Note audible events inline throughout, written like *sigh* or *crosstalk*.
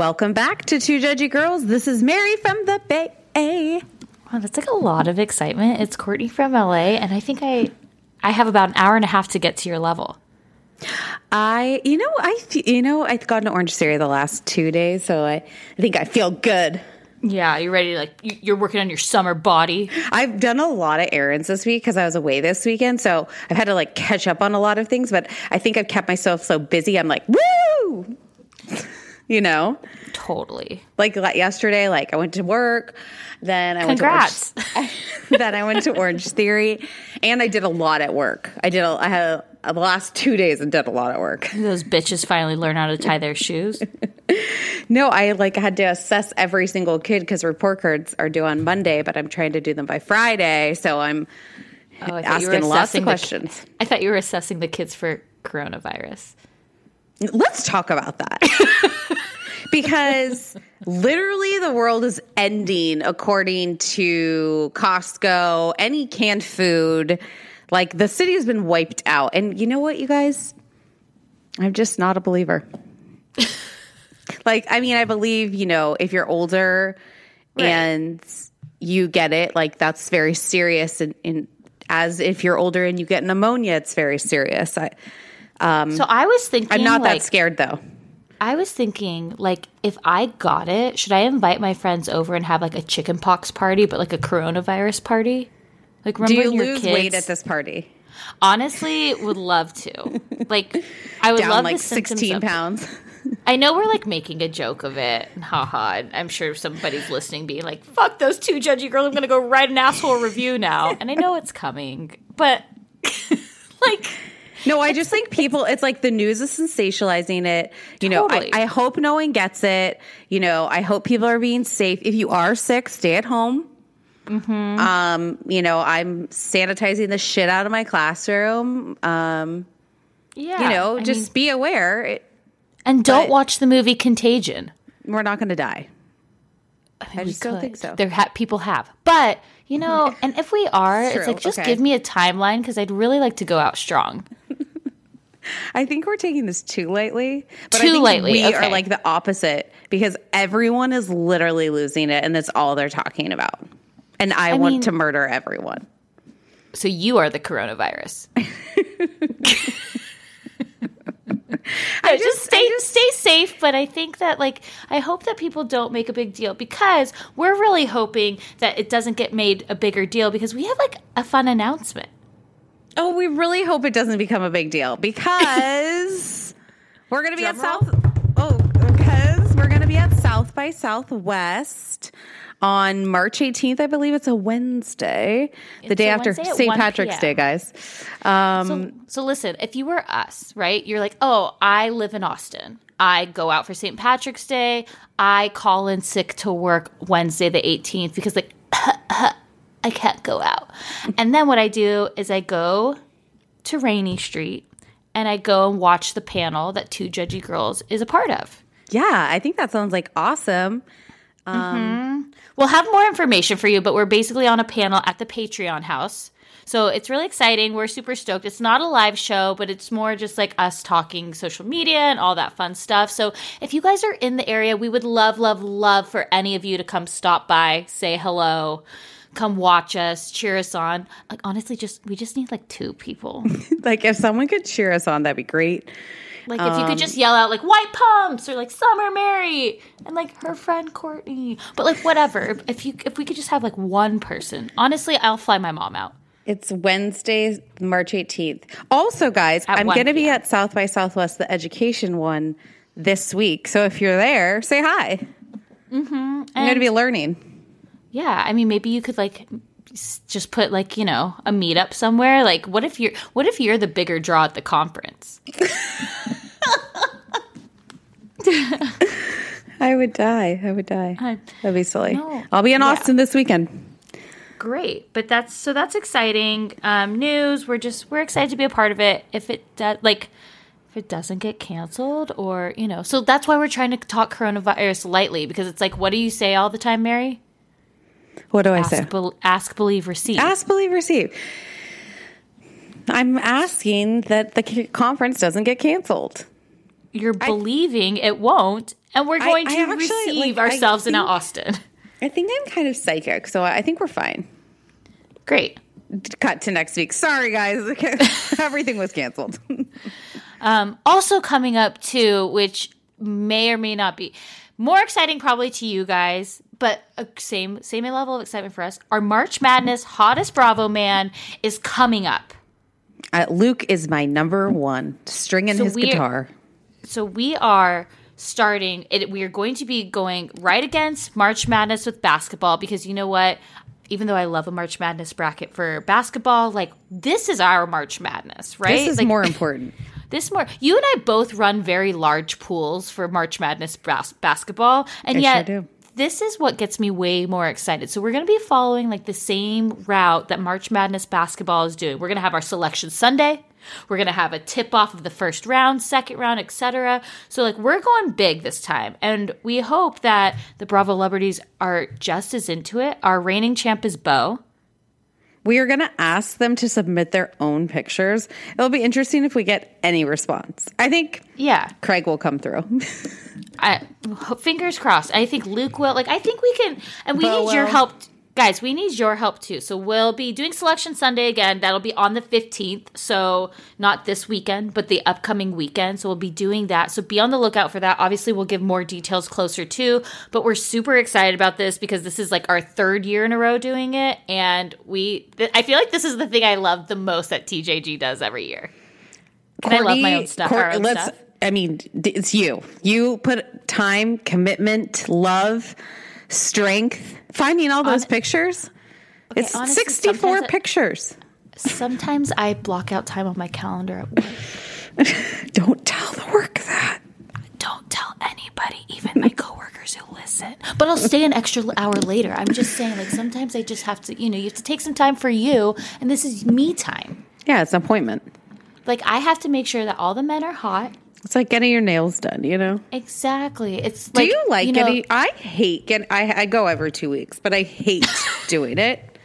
Welcome back to Two Judgy Girls. This is Mary from the Bay. Wow, that's like a lot of excitement. It's Courtney from LA, and I think I I have about an hour and a half to get to your level. I, you know, I, you know, I've gotten an Orange Theory the last two days, so I, I think I feel good. Yeah, you're ready to like you're working on your summer body. I've done a lot of errands this week because I was away this weekend, so I've had to like catch up on a lot of things. But I think I've kept myself so busy. I'm like, woo, you know, totally. Like yesterday, like I went to work, then I Congrats. went to Orange, *laughs* then I went to Orange Theory, and I did a lot at work. I did. A, I had a, the last two days and did a lot at work. Those bitches finally learn how to tie their shoes. *laughs* no, I like had to assess every single kid because report cards are due on Monday, but I'm trying to do them by Friday, so I'm oh, asking lots of questions. The, I thought you were assessing the kids for coronavirus. Let's talk about that. *laughs* because literally the world is ending according to Costco, any canned food. Like the city has been wiped out. And you know what, you guys? I'm just not a believer. *laughs* like, I mean, I believe, you know, if you're older right. and you get it, like that's very serious. And, and, as if you're older and you get pneumonia, it's very serious. I, um, so I was thinking, I'm not like, that scared though. I was thinking, like, if I got it, should I invite my friends over and have like a chicken pox party, but like a coronavirus party? Like, remember do you lose kids, weight at this party? Honestly, would love to. Like, I would Down love like sixteen of, pounds. I know we're like making a joke of it, haha. And I'm sure somebody's listening, being like, "Fuck those two judgy girls! I'm gonna go write an asshole review now." And I know it's coming, but *laughs* like no, I just think people, it's like the news is sensationalizing it. You totally. know, I, I, hope no one gets it. You know, I hope people are being safe. If you are sick, stay at home. Mm-hmm. Um, you know, I'm sanitizing the shit out of my classroom. Um, yeah. You know, I just mean, be aware. It, and don't watch the movie Contagion. We're not going to die. I, mean, I just don't think so. There ha- people have. But, you know, *laughs* and if we are, it's, it's like just okay. give me a timeline because I'd really like to go out strong. *laughs* I think we're taking this too lightly. But too lightly. We okay. are like the opposite because everyone is literally losing it and that's all they're talking about. And I, I want mean, to murder everyone. So you are the coronavirus. *laughs* *laughs* I just, just stay just, stay safe, but I think that like I hope that people don't make a big deal because we're really hoping that it doesn't get made a bigger deal because we have like a fun announcement. Oh, we really hope it doesn't become a big deal because *laughs* we're going to be Drum at roll? South. Oh, because we're going to be at South by Southwest on March 18th. I believe it's a Wednesday, the it's day after St. Patrick's Day, guys. Um, so, so listen, if you were us, right? You're like, oh, I live in Austin. I go out for St. Patrick's Day. I call in sick to work Wednesday the 18th because like *laughs* I can't go out. And then what I do is I go to Rainy Street and I go and watch the panel that Two Judgy Girls is a part of. Yeah, I think that sounds like awesome. Um, mm-hmm. We'll have more information for you, but we're basically on a panel at the Patreon house. So it's really exciting. We're super stoked. It's not a live show, but it's more just like us talking social media and all that fun stuff. So if you guys are in the area, we would love, love, love for any of you to come stop by, say hello come watch us, cheer us on. Like honestly, just we just need like two people. *laughs* like if someone could cheer us on, that'd be great. Like if you could just yell out like white pumps or like summer Mary and like her friend Courtney. But like whatever. If you if we could just have like one person. Honestly, I'll fly my mom out. It's Wednesday, March 18th. Also, guys, at I'm going to be at South by Southwest, the education one this week. So if you're there, say hi. Mm-hmm. I'm going to be learning. Yeah, I mean, maybe you could like just put like you know a meetup somewhere. Like, what if you're what if you're the bigger draw at the conference? *laughs* I would die. I would die. That'd be silly. No. I'll be in Austin yeah. this weekend. Great, but that's so that's exciting um, news. We're just we're excited to be a part of it. If it does, like if it doesn't get canceled, or you know, so that's why we're trying to talk coronavirus lightly because it's like, what do you say all the time, Mary? What do I ask, say? Be- ask, believe, receive. Ask, believe, receive. I'm asking that the conference doesn't get canceled. you're believing it won't, and we're going I to actually, receive like, I ourselves in think- Austin. I think I'm kind of psychic, so I think we're fine. Great. Cut to next week. Sorry, guys. *laughs* Everything was canceled. *laughs* Um, also coming up too, which may or may not be more exciting probably to you guys, but uh, same same level of excitement for us. Our March Madness hottest Bravo man is coming up. Uh, Luke is my number one, stringing So his guitar. So we are starting it we are going to be going right against March Madness with basketball because you know what? Even though I love a March Madness bracket for basketball, like this is our March Madness, right? This is Like, more *laughs* important. This more, you and I both run very large pools for March Madness bas- basketball, and I yet sure this is what gets me way more excited. So we're going to be following like the same route that March Madness basketball is doing. We're going to have our selection Sunday. We're going to have a tip off of the first round, second round, etc. So like we're going big this time, and we hope that the Bravo Liberties are just as into it. Our reigning champ is Bo. We are going to ask them to submit their own pictures. It'll be interesting if we get any response. I think Yeah, Craig will come through. *laughs* I fingers crossed. I think Luke will. Like I think we can, and we Bo need your will. help, guys. We need your help too. So we'll be doing selection Sunday again. That'll be on the fifteenth. So not this weekend, but the upcoming weekend. So we'll be doing that. So be on the lookout for that. Obviously, we'll give more details closer too. But we're super excited about this because this is like our third year in a row doing it, and we. Th- I feel like this is the thing I love the most that TJG does every year. And I love my own stuff. Own let's- stuff. I mean, it's you. You put time, commitment, love, strength, finding all those Hon- pictures. it's honestly, 64 sometimes pictures. Sometimes I block out time on my calendar at work. *laughs* Don't tell the work that. Don't tell anybody, even my coworkers who listen. But I'll stay an extra hour later. I'm just saying, like, sometimes I just have to, you know, you have to take some time for you, and this is me time. Yeah, it's an appointment. Like, I have to make sure that all the men are hot. It's like getting your nails done, you know? Exactly. It's Do like, you like know, getting? I hate getting. I, I go every two weeks, but I hate *laughs* doing it.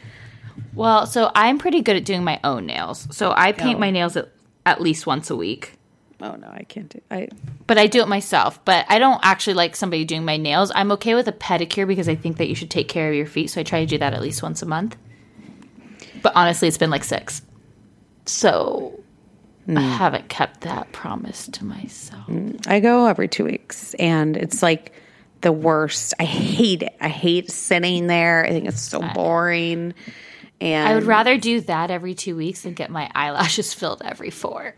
Well, so I'm pretty good at doing my own nails. So I paint Oh. my nails at, at least once a week. Oh no, I can't do. I But I do it myself. But I don't actually like somebody doing my nails. I'm okay with a pedicure because I think that you should take care of your feet. So I try to do that at least once a month. But honestly, it's been like six. So I mm. haven't kept that promise to myself. Mm. I go every two weeks, and it's like the worst. I hate it. I hate sitting there. I think it's so boring. And I would rather do that every two weeks than get my eyelashes *laughs* filled every four.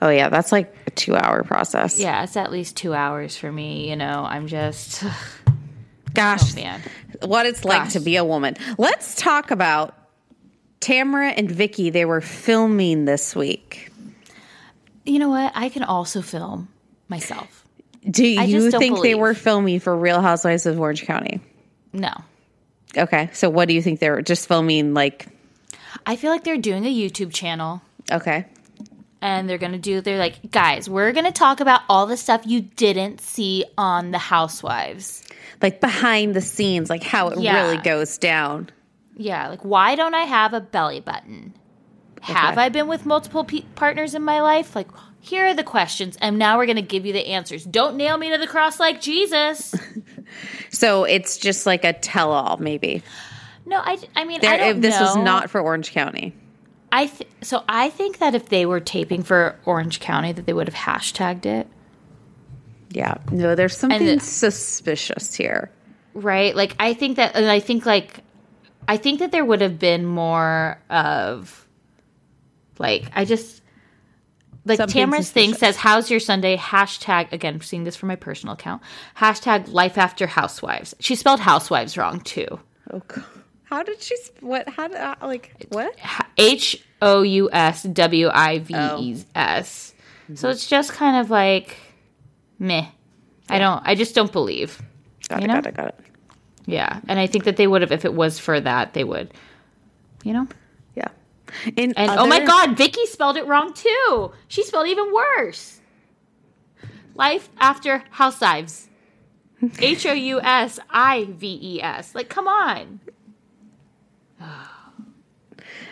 Oh yeah, that's like a two-hour process. Yeah, it's at least two hours for me. You know, I'm just, *sighs* Gosh, oh, man. what it's like to be a woman. Let's talk about Tamara and Vicki. They were filming this week. You know what? I can also film myself. Do I you think they were filming for Real Housewives of Orange County? No. Okay, so what do you think they were just filming? Like, I feel like they're doing a YouTube channel okay, and they're going to do, they're like, guys, we're going to talk about all the stuff you didn't see on The Housewives. like behind the scenes, like how it Yeah. really goes down. Yeah, like, why don't I have a belly button? Have I been with multiple pe- partners in my life? Like, here are the questions, and now we're going to give you the answers. Don't nail me to the cross like Jesus. *laughs* So it's just like a tell-all, maybe. no, I, I mean, There, I don't if this was not for Orange County. I th- so I think that if they were taping for Orange County, that they would have hashtagged it. Yeah, no, there's something the- suspicious here. right like i think that and i think like i think that there would have been more of like i just like Something tamara's thing says how's your sunday hashtag again I'm seeing this from my personal account hashtag life after housewives she spelled housewives wrong too Oh, God. how did she? What? How did? uh, Like what? h-o-u-s-w-i-v-e-s so it's just kind of like meh i don't i just don't believe Got You it. know? Got it. Got it. Yeah and i think that they would have if it was for that they would you know Yeah. In And oh my God, Vicki spelled it wrong too. She spelled even worse. Life after housewives. H O U S I V E S. Like, come on. *sighs*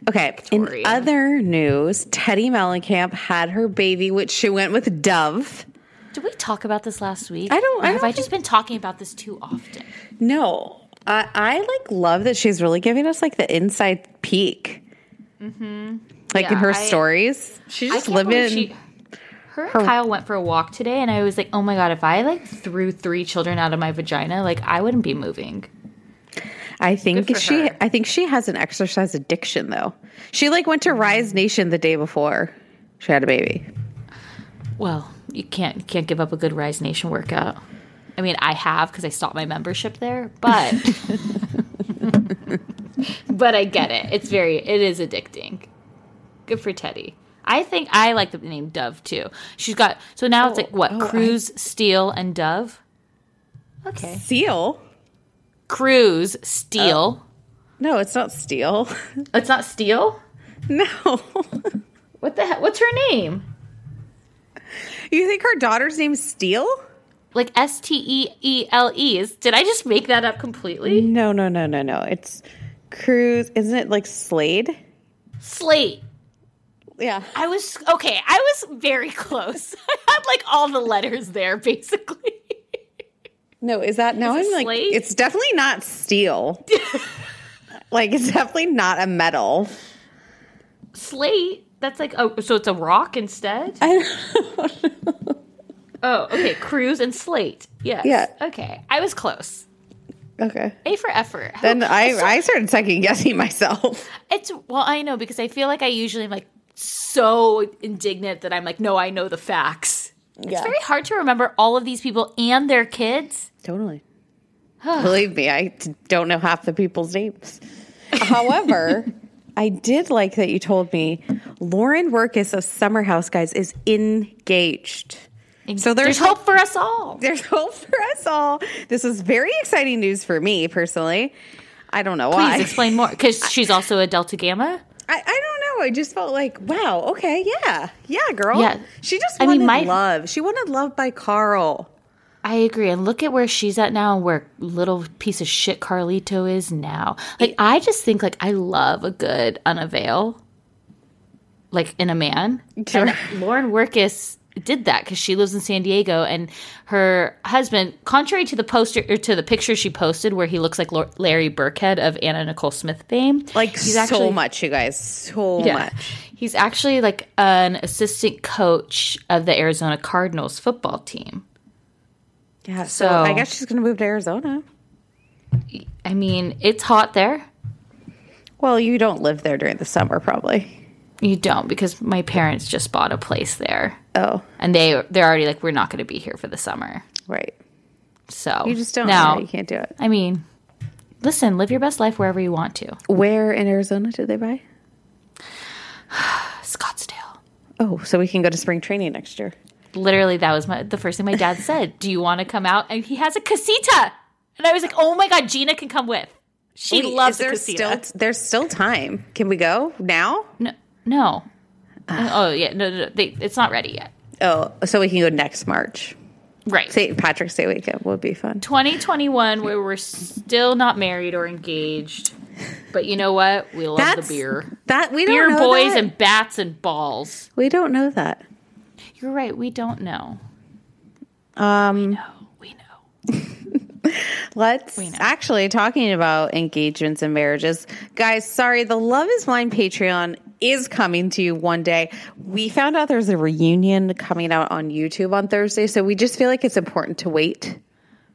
Okay. Victoria. In other news, Teddi Mellencamp had her baby, which she went with Dove. Did we talk about this last week? I don't- Or I have don't I just been talking about this too often? No, I, I like love that she's really giving us like the inside peek. Mm-hmm. Like in her I- stories, she's just living. she- her and Kyle went for a walk today, and I was like, "Oh my god! If I like threw three children out of my vagina, like I wouldn't be moving." I think she. her. I think she has an exercise addiction though. She like went to Rise Nation the day before she had a baby. Well, you can't can't give up a good Rise Nation workout. I mean, I have because I stopped my membership there, but *laughs* but I get it. It's very it is addicting. Good for Teddi. I think I like the name Dove too. She's got so now it's like oh, what oh, I- Cruz, Steel, and Dove. Okay, Seal? Cruz, Steel. Oh. No, it's not Steel. *laughs* It's not Steel. no. What the heck? What's her name? You think her daughter's name's Steel? Like S T E E L E. Is did I just make that up completely? No, no, no, no, no. It's Cruz. Isn't it like Slade? Slate. Yeah. I was okay. I was very *laughs* close. *laughs* I had like all the letters there, basically. No, is that now? Is I'm like, Slade? it's definitely not steel. *laughs* like, it's definitely not a metal. Slate. That's like oh, so it's a rock instead. I Oh, okay. Cruz and slate. Yes. Yeah. Okay. I was close. okay. A for effort. Then I, so- I started second guessing myself. it's well, I know because I feel like I usually am like so indignant that I'm like, no, I know the facts. Yeah. It's very hard to remember all of these people and their kids. Totally. *sighs* Believe me, I don't know half the people's names. However, *laughs* I did like that you told me Lauren Wirkus of Summer House Guys is engaged. So there's, There's hope for us all. *laughs* There's hope for us all. This is very exciting news for me personally. I don't know Please why. Please explain more because she's also a Delta Gamma. I, I don't know. I just felt like, wow, okay, yeah, yeah, girl. Yeah. She just I wanted mean, my- love. She wanted love by Carl. I agree. And look at where she's at now and where little piece of shit Carlito is now. Like, I just think, like, I love a good unavail, like, in a man. Sure. And Lauren Wirkus did that because she lives in San Diego and her husband, contrary to the poster or to the picture she posted where he looks like Larry Birkhead of Anna Nicole Smith fame, Like he's so actually- much, you guys, so Yeah. much. He's actually like an assistant coach of the Arizona Cardinals football team. Yeah. So, So- I guess she's gonna move to Arizona. I mean, it's hot there. Well, you don't live there during the summer, probably. You don't because my parents just bought a place there, Oh, and they they're already like we're not going to be here for the summer. right. So You just don't. now. you can't do it. I mean, listen, live your best life wherever you want to. Where in Arizona did they buy? *sighs* Scottsdale. Oh, so we can go to spring training next year. Literally, that was my the first thing my dad said. Do you want to come out? And he has a casita, and I was like, oh my god, Gina can come with. She Wait, loves there a casita. still there's still time. Can we go now? no, no. oh yeah, no, no, no they, it's not ready yet. Oh, so we can go next March. Right. St. Patrick's Day weekend would be fun. 2021 where we're still not married or engaged. But you know what? We love That's the beer. That we don't Beer boys that. and bats and balls. we don't know that. You're right, we don't know. Um, No, we know. *laughs* let's know. actually talking about engagements and marriages, guys. Sorry, the Love Is Blind Patreon is coming to you one day. We found out there's a reunion coming out on YouTube on Thursday, so we just feel like it's important to wait.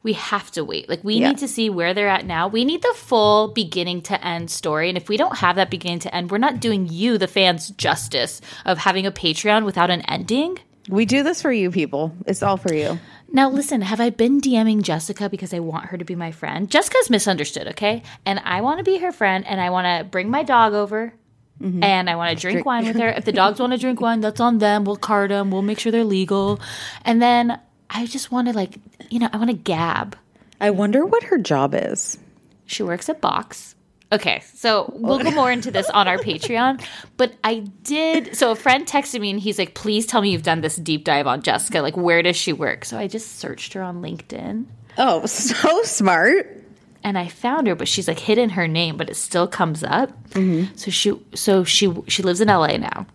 We have to wait. Like we Yeah. need to see where they're at now. We need the full beginning to end story. And if we don't have that beginning to end, we're not doing you, the fans, justice of having a Patreon without an ending. We do this for you, people. It's all for you. Now, listen, have I been DMing Jessica because I want her to be my friend? Jessica's misunderstood, okay? And I want to be her friend and I want to bring my dog over mm-hmm. and I want to drink wine with her. If the dogs want to drink wine, that's on them. We'll card them, we'll make sure they're legal. And then I just want to, like, you know, I want to gab. I wonder what her job is. She works at Box. Okay, so we'll go more into this on our Patreon. But I did. So a friend texted me and he's like, please tell me you've done this deep dive on Jessica. Like, where does she work? So I just searched her on LinkedIn Oh, so smart. and I found her, but she's like hidden her name, but it still comes up. Mm-hmm. So she, so she, she lives in LA now.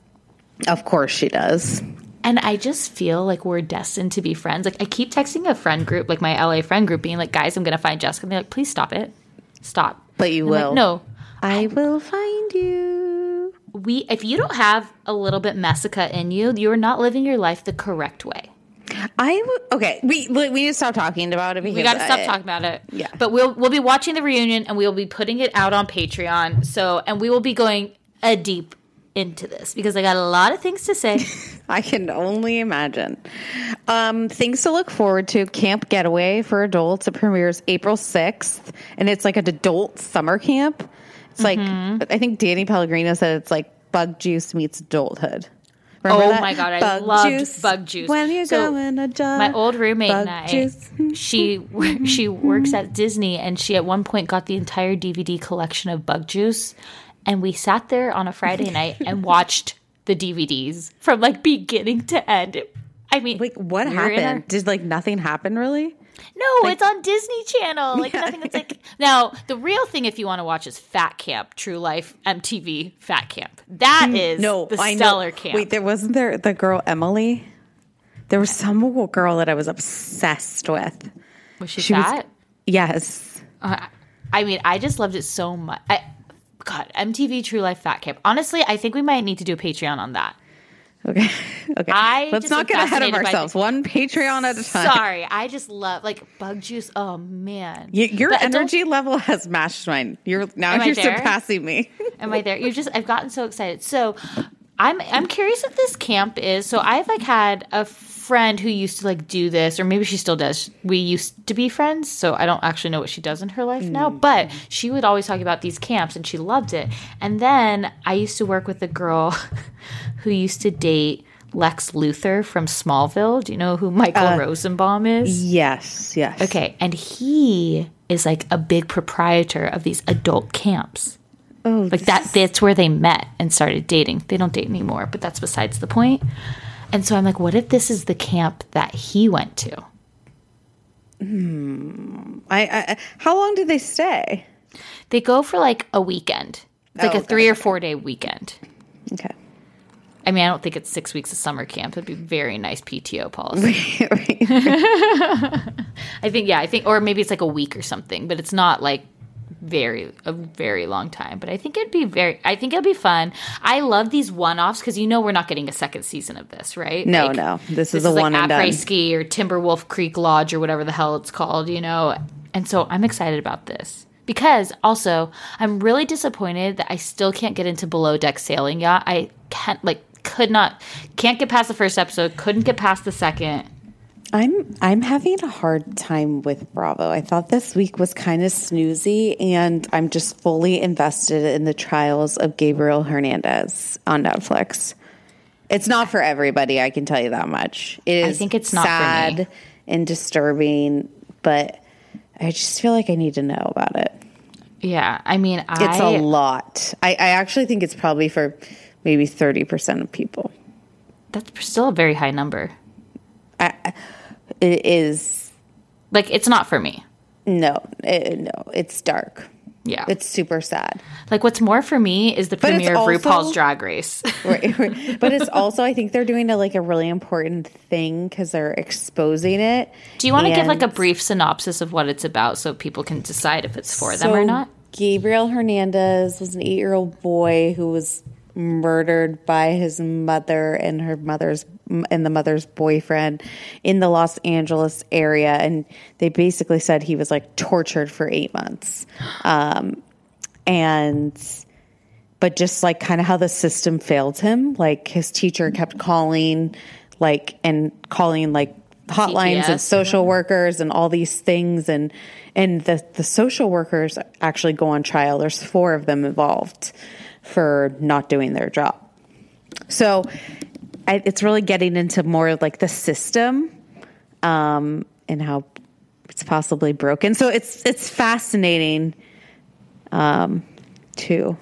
Of course she does. And I just feel like we're destined to be friends. Like I keep texting a friend group, like my LA friend group, being like, guys, I'm gonna find Jessica. And they're like, please stop it. Stop. But you I'm like, will. no. I will find you. We if you don't have a little bit Messica in you, you're not living your life the correct way. I w- okay. We we need to stop talking about it We got to stop I- talking about it. Yeah. But we'll we'll be watching the reunion and we'll be putting it out on Patreon. So and we will be going a deep into this because I got a lot of things to say. *laughs* I can only imagine. Um, things to look forward to: Camp Getaway for adults. It premieres April sixth, and it's like an adult summer camp. It's like Mm-hmm. I think Danny Pellegrino said it's like Bug Juice meets adulthood. Remember Oh that? my God, I loved Bug Juice. When you So, go in a jar, My old roommate Bug and I, Juice. she *laughs* she works at Disney, and she at one point got the entire DVD collection of Bug Juice, and we sat there on a Friday night and watched the DVDs from like beginning to end. I mean, Like what we were in happened? Did like nothing happen really? No, it's on Disney Channel. Like nothing. It's like now the real thing. If you want to watch is Fat Camp, True Life, MTV Fat Camp. That is Mm, No, the I stellar know. camp. Wait, there wasn't there the girl Emily. There was some girl that I was obsessed with. was she, she was- fat? Yes. Uh, I mean, I just loved it so much. I, God, MTV True Life Fat Camp. Honestly, I think we might need to do a Patreon on that. Okay. *laughs* Okay. I Let's not get ahead of ourselves. One Patreon at a time. Sorry, I just love like bug juice. Oh man, Y- your But energy level has matched mine. You're now you're surpassing me. *laughs* Am I there? You're just I've gotten so excited. So I'm I'm curious what this camp is so I've like had a friend who used to like do this or maybe she still does. We used to be friends, so I don't actually know what she does in her life now, mm. but she would always talk about these camps and she loved it. And then I used to work with a girl *laughs* who used to date Lex Luthor from Smallville. Do you know who Michael uh, Rosenbaum is? Yes. Yes. Okay, and he is like a big proprietor of these adult camps. Oh, Like that that's where they met and started dating. They don't date anymore, but that's besides the point. And so I'm like, what if this is the camp that he went to? Hmm. I, I. How long do they stay? They go for like a weekend. It's like Oh, a three or four day weekend. Okay. I mean, I don't think it's six weeks of summer camp. It'd be very nice PTO policy. *laughs* Right. *laughs* I think, yeah, I think, or maybe it's like a week or something, but it's not like very a very long time. But I think it'd be very. I think it'd be fun. I love these one offs because you know we're not getting a second season of this, right? No, Like, no. This, This is a like one and done. Ski or Timberwolf Creek Lodge or whatever the hell it's called, you know. And so I'm excited about this. Because also, I'm really disappointed that I still can't get into below deck sailing yacht. I can't like could not can't get past the first episode, couldn't get past the second. I'm I'm having a hard time with Bravo. I thought this week was kind of snoozy, and I'm just fully invested in the trials of Gabriel Fernandez on Netflix. It's not for everybody, I can tell you that much. It is I think it's not sad and disturbing, but I just feel like I need to know about it. Yeah, I mean, It's a lot. I, I actually think it's probably for maybe thirty percent of people. that's still a very high number. It is Like it's not for me. no, it, no. It's dark. Yeah. It's super sad. like what's more for me is the it's premiere of RuPaul's Drag Race. *laughs* right, right. But it's also, I think they're doing a, like a really important thing because they're exposing it. Do you want to give like a brief synopsis of what it's about so people can decide if it's for them or not? Gabriel Fernandez was an eight-year-old boy who was murdered by his mother and her mother's and the mother's boyfriend in the Los Angeles area, and they basically said he was like tortured for eight months, um, and but just like kind of how the system failed him. Like his teacher kept calling, like and calling like hotlines CPS. and social workers and all these things, and and the the social workers actually go on trial. There's four of them involved for not doing their job. So I, it's really getting into more like the system um, and how it's possibly broken. So it's it's fascinating um, too.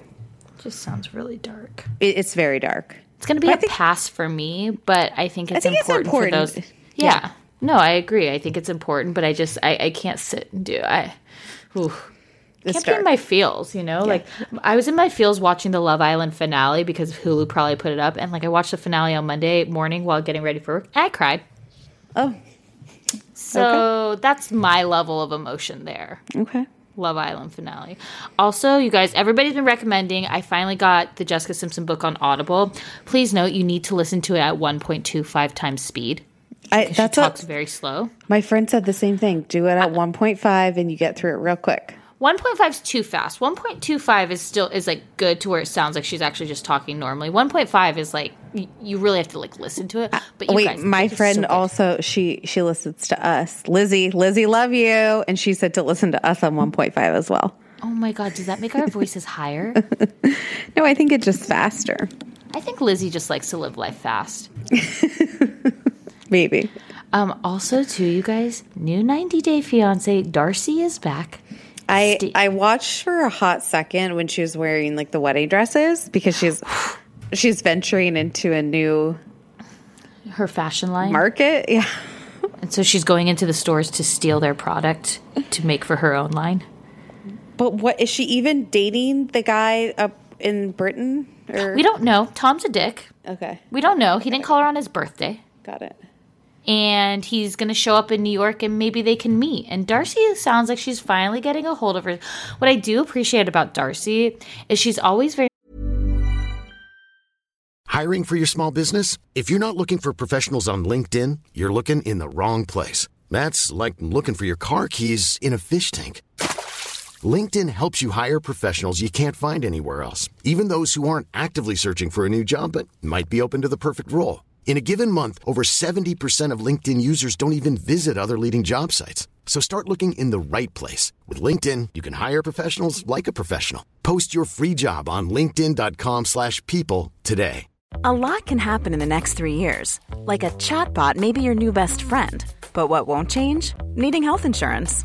Just sounds really dark. It, it's very dark. It's going to be But I a think- pass for me, but I think it's, think it's important, important. for those. Yeah. No, I agree. I think it's important, but I just I, I can't sit and do I. Ooh. Can't be in my feels, you know? Like I was in my feels watching the Love Island finale because Hulu probably put it up and like I watched the finale on Monday morning while getting ready for work and I cried. oh, So that's my level of emotion there. okay. Love Island finale. Also, you guys, everybody's been recommending. I finally got the Jessica Simpson book on Audible. Please note you need to listen to it at 1.25 times speed. I, She that's talks what very slow. my friend said. The same thing. Do it at uh, 1.5, and you get through it real quick. 1.5 is too fast. 1.25 is still is like good to where it sounds like she's actually just talking normally. 1.5 is like y- you really have to like listen to it. But you Wait, guys, my friend so also she she listens to us. Lizzie, Lizzie, love you, and she said to listen to us on 1.5 as well. Oh my god, does that make our voices higher? *laughs* No, I think it's just faster. I think Lizzie just likes to live life fast. *laughs* Maybe. Um, also, too, you guys, new 90 Day Fiance Darcey is back. I Ste- I watched for a hot second when she was wearing like the wedding dresses because she's she's venturing into a new Her fashion line. market. Yeah. And so she's going into the stores to steal their product to make for her own line. But what is she even dating the guy up in Britain or We don't know. Tom's a dick. Okay. We don't know. He didn't call her on his birthday. Got it. And he's going to show up in New York and maybe they can meet. And Darcey sounds like she's finally getting a hold of her. What I do appreciate about Darcey is she's always very Hiring for your small business? If you're not looking for professionals on LinkedIn, you're looking in the wrong place. That's like looking for your car keys in a fish tank. LinkedIn helps you hire professionals you can't find anywhere else, even those who aren't actively searching for a new job but might be open to the perfect role. In a given month, over 70% of LinkedIn users don't even visit other leading job sites. So start looking in the right place. With LinkedIn, you can hire professionals like a professional. Post your free job on linkedin.com slash people today. A lot can happen in the next three years. Like a chatbot may be your new best friend. But what won't change? Needing health insurance.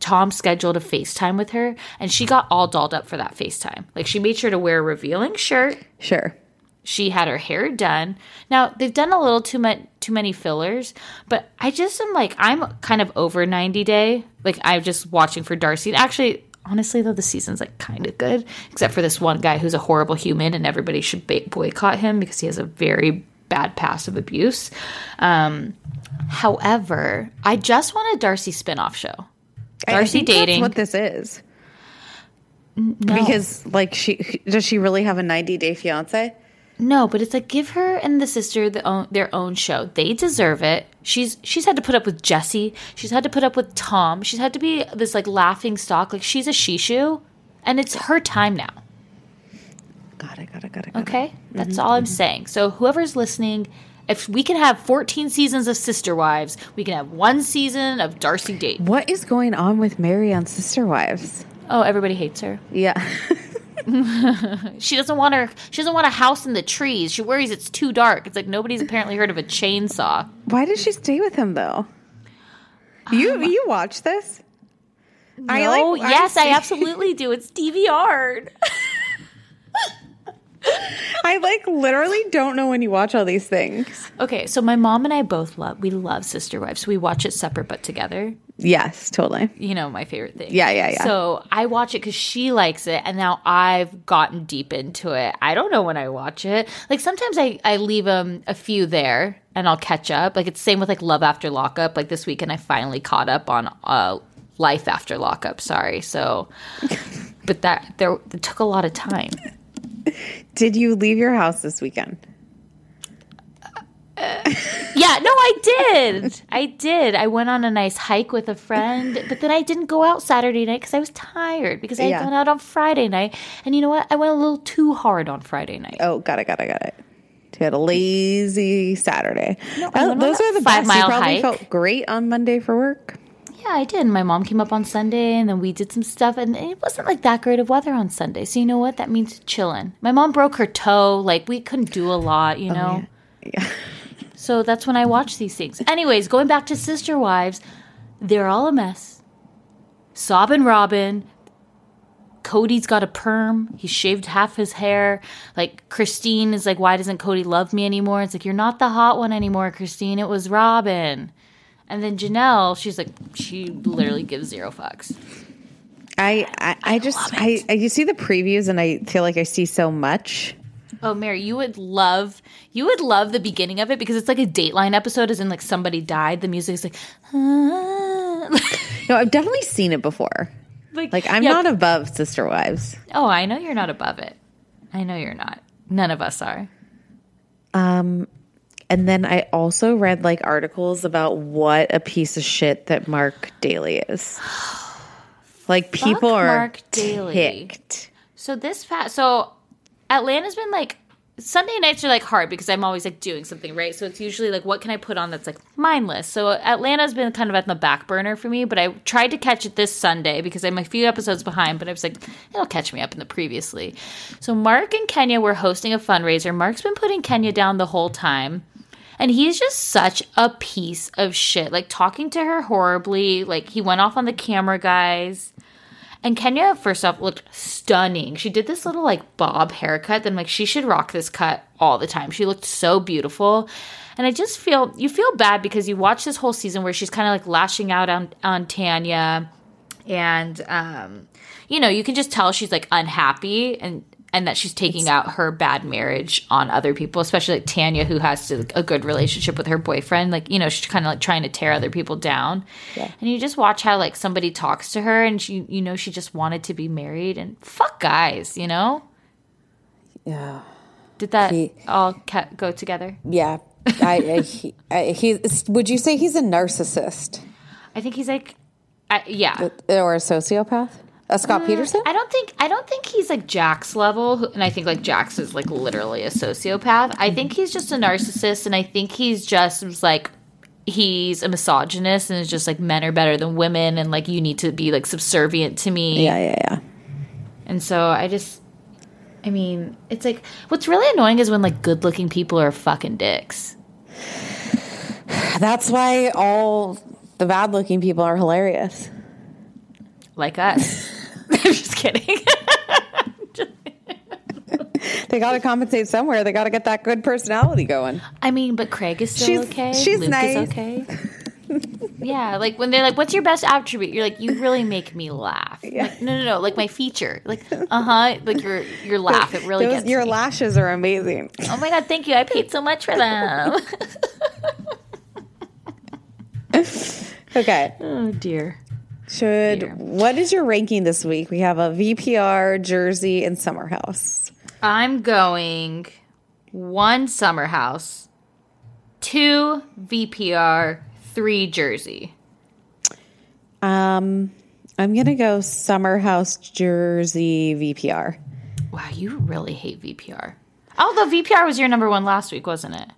Tom scheduled a FaceTime with her and she got all dolled up for that FaceTime. Like she made sure to wear a revealing shirt. Sure. She had her hair done. Now they've done a little too much, too many fillers, but I just am like I'm kind of over 90 day. Like I'm just watching for Darcey. Actually, honestly though, the season's like kind of good, except for this one guy who's a horrible human, and everybody should ba- boycott him because he has a very bad past of abuse. Um, however, I just want a Darcey spinoff show. Darcey dating. what this is. Because like she does she really have a 90 day fiance? No, but it's like give her and the sister the own, their own show. They deserve it. She's she's had to put up with Jesse. She's had to put up with Tom. She's had to be this like laughing stock. Like she's a shishu, and it's her time now. Got it, got it, got it. got it. Okay, that's mm-hmm, all I'm mm-hmm. saying. So whoever's listening, if we can have 14 seasons of Sister Wives, we can have one season of Darcey Date. What is going on with Meri on Sister Wives? Oh, everybody hates her. Yeah. *laughs* *laughs* She doesn't want her. She doesn't want a house in the trees. She worries it's too dark. It's like nobody's apparently heard of a chainsaw. Why did she stay with him though? You Um, you watch this? No, yes, I, see- absolutely do. It's DVR. *laughs* I like literally don't know when you watch all these things. Okay, so my mom and I both love. We love Sister Wives. We watch it separate but together. Yes, totally. You know my favorite thing. Yeah, yeah, yeah. So I watch it because she likes it, and now I've gotten deep into it. I don't know when I watch it. Like sometimes I I leave um a few there, and I'll catch up. Like it's same with like Love After Lockup. Like this weekend, I finally caught up on uh life after lockup. Sorry. So, *laughs* but that there it took a lot of time. *laughs* Did you leave your house this weekend? Uh, yeah, no, I did. I did. I went on a nice hike with a friend, but then I didn't go out Saturday night because I was tired because I had Yeah. gone out on Friday night. And you know what? I went a little too hard on Friday night. Oh, got it, got it, got it. You had a lazy Saturday. On those are the five best. mile you probably hike. felt great on Monday for work. Yeah, I did. My mom came up on Sunday and then we did some stuff and it wasn't like that great of weather on Sunday. So you know what? That means chilling. My mom broke her toe. Like we couldn't do a lot, you oh, know? Yeah. *laughs* So that's when I watch these things. Anyways, going back to Sister Wives, they're all a mess. Sob and Robyn. Kody's got a perm. He shaved half his hair. Like Christine is like, why doesn't Kody love me anymore? It's like you're not the hot one anymore, Christine. It was Robyn. And then Janelle, she's like, she literally gives zero fucks. I, I, I just, I, I, you see the previews and I feel like I see so much. Oh, Mary, you would love you would love the beginning of it because it's like a Dateline episode, as in like somebody died. The music is like, No, I've definitely seen it before. *laughs* Like I'm yeah. not above Sister Wives. Oh, I know you're not above it. I know you're not. None of us are. Um, And then I also read like articles about what a piece of shit that Marc Daly is. Like people are Marc Daly. ticked. So this past so Atlanta's been like Sunday nights are like hard because I'm always like doing something, right? So it's usually like what can I put on that's like mindless. So Atlanta's been kind of at the back burner for me, but I tried to catch it this Sunday because I'm a few episodes behind, but I was like, it'll catch me up in the previously. So Marc and Kenya were hosting a fundraiser. Marc's been putting Kenya down the whole time. And he's just such a piece of shit. Like talking to her horribly. Like he went off on the camera guys. And Kenya, first off, looked stunning. She did this little like bob haircut. Then like she should rock this cut all the time. She looked so beautiful. And I just feel you feel bad because you watch this whole season where she's kind of like lashing out on on Tanya, and um, you know you can just tell she's like unhappy and and that she's taking out her bad marriage on other people, especially like Tanya, who has to, like, a good relationship with her boyfriend. Like, you know, she's kind of like trying to tear other people down. And you just watch how like somebody talks to her and she, you know, she just wanted to be married and fuck guys, you know? Yeah. Did that He- all ca- go together? Yeah. I, I, he, I he's would you say he's a narcissist I think he's like, I, yeah. or a sociopath? A Scott mm, Peterson? I don't think I don't think he's like Jack's level, and I think like Jax is like literally a sociopath. I think he's just a narcissist, and I think he's just like he's a misogynist, and is just like men are better than women, and like you need to be like subservient to me. yeah, yeah, yeah. And so I just, I mean, it's like what's really annoying is when like good looking people are fucking dicks. That's why all the bad looking people are hilarious. Like us. *laughs* I'm just kidding. *laughs* They got to compensate somewhere. They got to get that good personality going. I mean, but Craig is still She's- okay. she's Luke nice. is okay. *laughs* yeah, like when they're like, "What's your best attribute?" You're like, "You really make me laugh." Like, no, no, no. Like my feature. Like, uh huh. Like your your laugh. It really Those- gets your me. lashes are amazing. Oh my god, thank you. I paid so much for them. *laughs* Okay. oh dear. Should what is your ranking this week? We have a VPR, Jersey, and Summer House. I'm going one summer house, two VPR, three Jersey. Um, I'm gonna go Summer House, Jersey, VPR. Wow, you really hate VPR. Although VPR was your number one last week, wasn't it?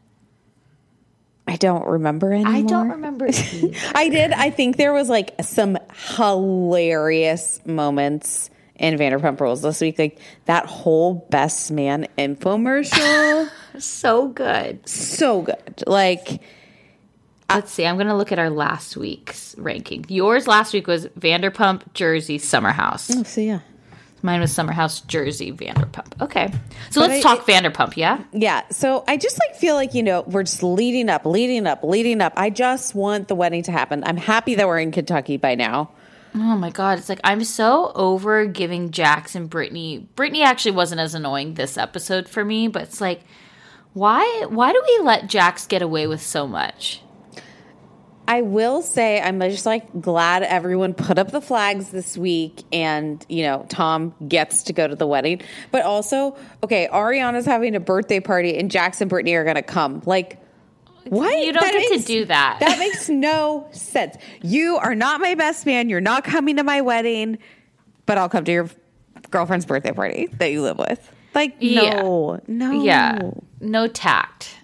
I don't remember anymore. I don't remember. *laughs* I did. I think there was like some hilarious moments in Vanderpump Rules this week. Like that whole Best Man infomercial, *laughs* so good. so good. Like Let's see. I'm going to look at our last week's ranking. Yours last week was Vanderpump, Jersey, Summer House. Oh, so yeah, Mine was Summer House, Jersey, Vanderpump. Okay. So let's I- talk Vanderpump, yeah? yeah. So I just like feel like you know we're just leading up, leading up, leading up. I just want the wedding to happen. I'm happy that we're in Kentucky by now. Oh my God. It's like I'm so over giving Jax and Brittany. Brittany actually wasn't as annoying this episode for me, but it's like, why why do we let Jax get away with so much? I will say I'm just like glad everyone put up the flags this week and you know Tom gets to go to the wedding. But also, okay, Ariana's having a birthday party and Jackson and Brittany are gonna come. Like what? You don't get to do that. That makes *laughs* no sense. You are not my best man. You're not coming to my wedding, but I'll come to your girlfriend's birthday party that you live with. Like, no, no. Yeah. No tact.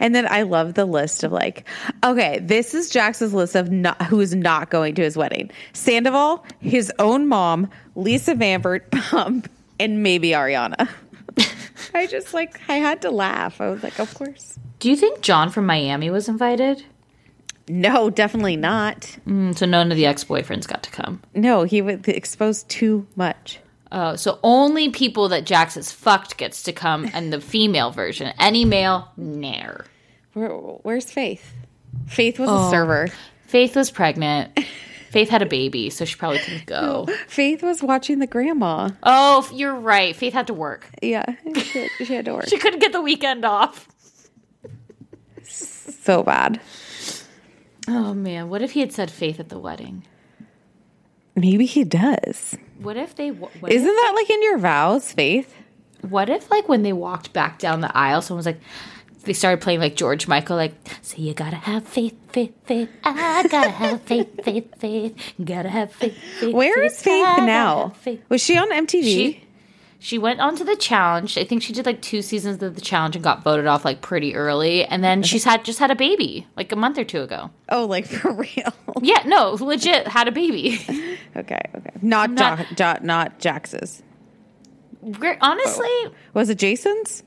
And then I love the list of like, okay, this is Jax's list of not, who is not going to his wedding: Sandoval, his own mom, Lisa Vanderpump, *laughs* and maybe Ariana. *laughs* I just like I had to laugh. I was like, of course. Do you think John from Miami was invited? No, definitely not. Mm, so none of the ex boyfriends got to come. No, he was exposed too much. Oh, so only people that Jax has fucked gets to come, and the female version. Any male, nair. Where, where's Faith? Faith was a oh. server. Faith was pregnant. Faith had a baby, so she probably couldn't go. *laughs* Faith was watching the grandma. Oh, you're right. Faith had to work. Yeah, she, she had to *laughs* work. She couldn't get the weekend off. so bad. Oh man, what if he had said Faith at the wedding? Maybe he does. What if they? What Isn't if, that like in your vows, Faith? What if like when they walked back down the aisle, someone was like, they started playing like George Michael, like, so you gotta have faith, faith, faith. I gotta have faith, faith, faith. Gotta have faith, faith. Where is Faith I now? faith. Was she on MTV? She she went on to the challenge. I think she did like two seasons of the challenge and got voted off like pretty early. And then she's had just had a baby like a month or two ago. oh, like *laughs* for real? Yeah, no, legit had a baby. *laughs* okay, okay. Not Not- jo- jo- not Jax's. We're, honestly, oh. Was it Jason's?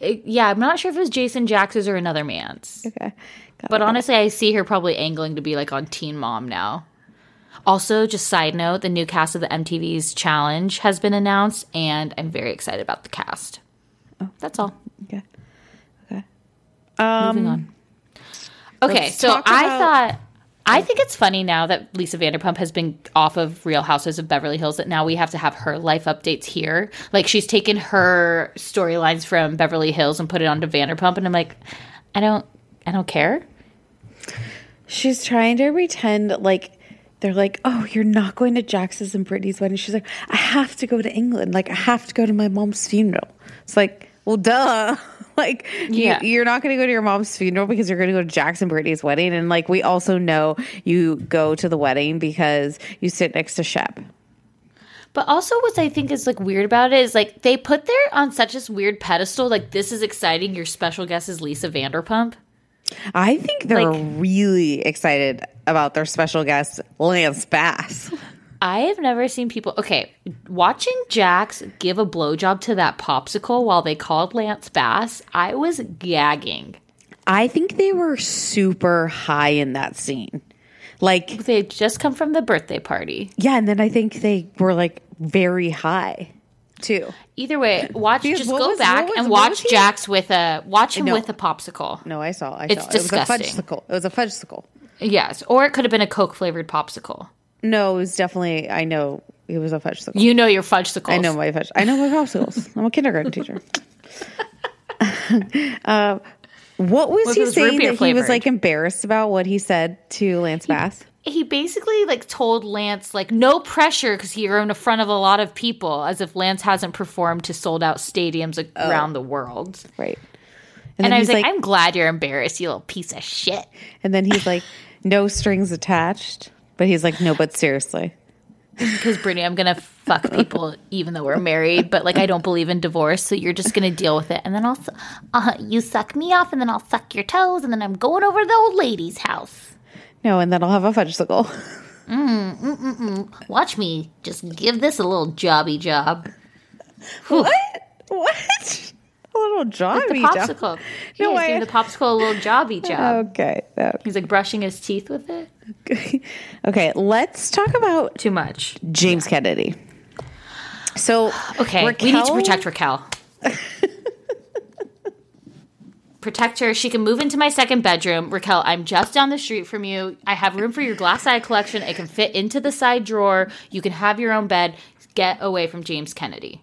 yeah, I'm not sure if it was Jason Jax's or another man's. Okay. Got But it. honestly, I see her probably angling to be like on Teen Mom now. Also, just side note, the new cast of the MTV's Challenge has been announced, and I'm very excited about the cast. Oh, that's all. Okay. Okay. Moving um, on. Okay, so I about- thought I oh. think it's funny now that Lisa Vanderpump has been off of Real Houses of Beverly Hills that now we have to have her life updates here. Like she's taken her storylines from Beverly Hills and put it onto Vanderpump, and I'm like, I don't, I don't care. She's trying to pretend like they're like, oh, you're not going to Jax's and Brittany's wedding. She's like, I have to go to England. Like, I have to go to my mom's funeral. It's like, well, duh. *laughs* like, Yeah. you, you're not going to go to your mom's funeral because you're going to go to Jax and Brittany's wedding. And like, we also know you go to the wedding because you sit next to Shep. But also, what I think is like weird about it is like they put there on such this weird pedestal. Like this is exciting. Your special guest is Lisa Vanderpump. I think they're Like- really excited about their special guest, Lance Bass. I have never seen people. Okay, watching Jax give a blowjob to that popsicle while they called Lance Bass, I was gagging. I think they were super high in that scene. Like, They had just come from the birthday party. yeah, and then I think they were like very high too. Either way, *laughs* watch. Because Just go was- back was- and watch Jax with a watch him No. with a popsicle. No, I saw. I It's saw. disgusting. It was a fudgesicle. It was a fudgesicle. Yes, or it could have been a Coke flavored popsicle. No, it was definitely. I know it was a fudgesicle. You know your fudgesicles. I know my fudge. I know my popsicles. *laughs* I'm a kindergarten teacher. *laughs* uh, what was What he was saying that he was like embarrassed about what he said to Lance Bass? He basically like told Lance like no pressure because you're in front of a lot of people, as if Lance hasn't performed to sold out stadiums like, around the world. Right. And, then I was he's like, I'm glad you're embarrassed, you little piece of shit. and then he's like, *laughs* no strings attached. But he's like, no, but seriously. Because Brittany, I'm gonna fuck people even though we're married, but like I don't believe in divorce, so you're just gonna deal with it. And then I'll, uh, you suck me off, and then I'll suck your toes, and then I'm going over to the old lady's house. No, and then I'll have a fudgesicle. *laughs* Mm, mm, mm, Watch me just give this a little jobby job. what? What? A little The jobby job. popsicle. No yeah, he's way. the popsicle a little jobby *laughs* job. Okay. okay. He's like brushing his teeth with it. Okay, *laughs* okay. let's talk about Too much. James Kennedy. So, *sighs* Okay, we need to protect Raquel. Protect her. She can move into my second bedroom. Raquel, I'm just down the street from you. I have room for your glass eye collection. It can fit into the side drawer. You can have your own bed. Get away from James Kennedy.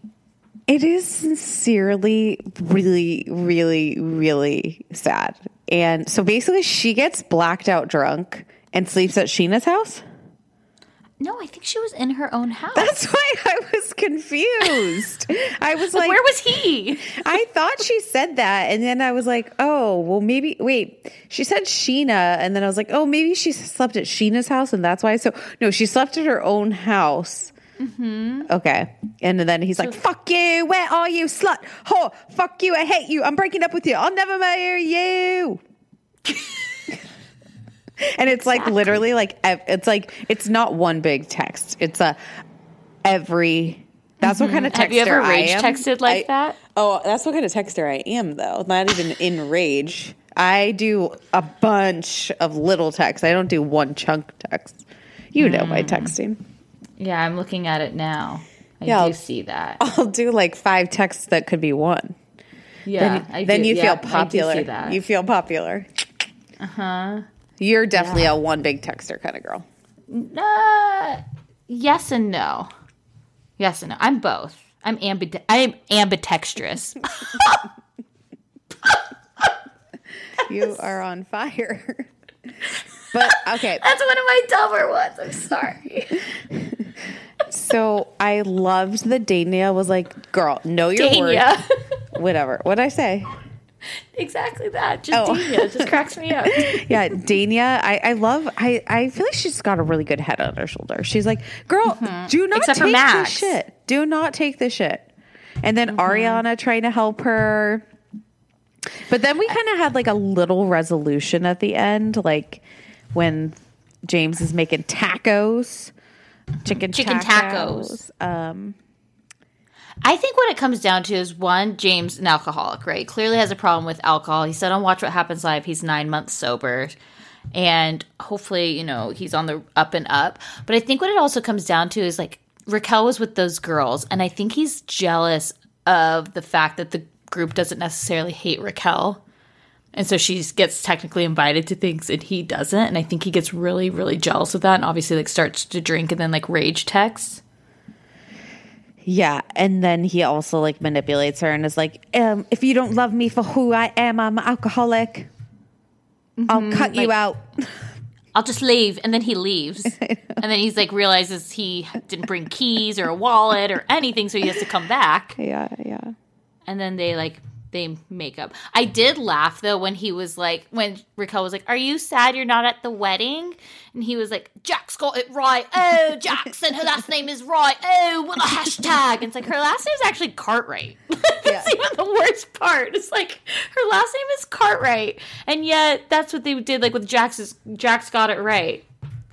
It is sincerely really, really, really sad. And so basically, she gets blacked out drunk and sleeps at Scheana's house. No, I think she was in her own house. That's why I was confused. I was *laughs* like, Where was he? I thought she said that. And then I was like, oh, well, maybe, wait, she said Scheana. And then I was like, oh, maybe she slept at Scheana's house. And that's why. So, no, she slept at her own house. Mm-hmm. Okay. And then he's like, fuck you. Where are you, slut? Oh, fuck you. I hate you. I'm breaking up with you. I'll never marry you. *laughs* and it's like literally like it's like it's not one big text. It's a every. That's what kind of texter Mm-hmm. Have you ever I rage texted like I- that? Oh, that's what kind of texter I am, though. Not even in rage. I do a bunch of little texts. I don't do one chunk text. You know Mm. my texting. Yeah, I'm looking at it now. I Yeah, I'll- see that. *laughs* I'll do like five texts that could be one. Yeah, then then do. you Yeah, feel do popular. You feel popular. Uh huh. You're definitely a one big texter kind of girl. Uh, yes and no. Yes and no. I'm both. I'm ambi- I'm ambidextrous. *laughs* You *laughs* are on fire. *laughs* but okay, That's one of my dumber ones. I'm sorry. so I loved the Dayna was like, "Girl, know your Dayna. worth." Whatever. What I say? *laughs* exactly that. Just Oh. Dayna. It just cracks me up. *laughs* Yeah, Dayna. I, I love. I I feel like she's got a really good head on her shoulder. She's like, "Girl, do not Except take this shit. Do not take this shit." And then Ariana trying to help her. But then we kind of had like a little resolution at the end, like when James is making tacos, chicken Chicken tacos. Um, I think what it comes down to is one, James, an alcoholic, right? Clearly has a problem with alcohol. He said on Watch What Happens Live he's nine months sober. And hopefully, you know, he's on the up and up. But I think what it also comes down to is like Raquel was with those girls, and I think he's jealous of the fact that the group doesn't necessarily hate Raquel. And so she gets technically invited to things and he doesn't. And I think he gets really, really jealous of that and obviously like starts to drink and then like rage texts. Yeah, and then he also like manipulates her and is like, um, "If you don't love me for who I am, I'm an alcoholic. I'll cut you out." I'll just leave. And then he leaves. *laughs* and then he's like, realizes he didn't bring keys or a wallet or anything. So he has to come back. *laughs* yeah, yeah. And then they like, they make up. I did laugh though when he was like, when Raquel was like, Are you sad you're not at the wedding? And he was like, Jack's got it right. Oh, Jackson, her last name is right. Oh, what a hashtag. And it's like, her last name is actually Cartwright. *laughs* that's even the worst part. It's like, her last name is Cartwright. And yet, that's what they did, like with Jack's, Jack's got it right.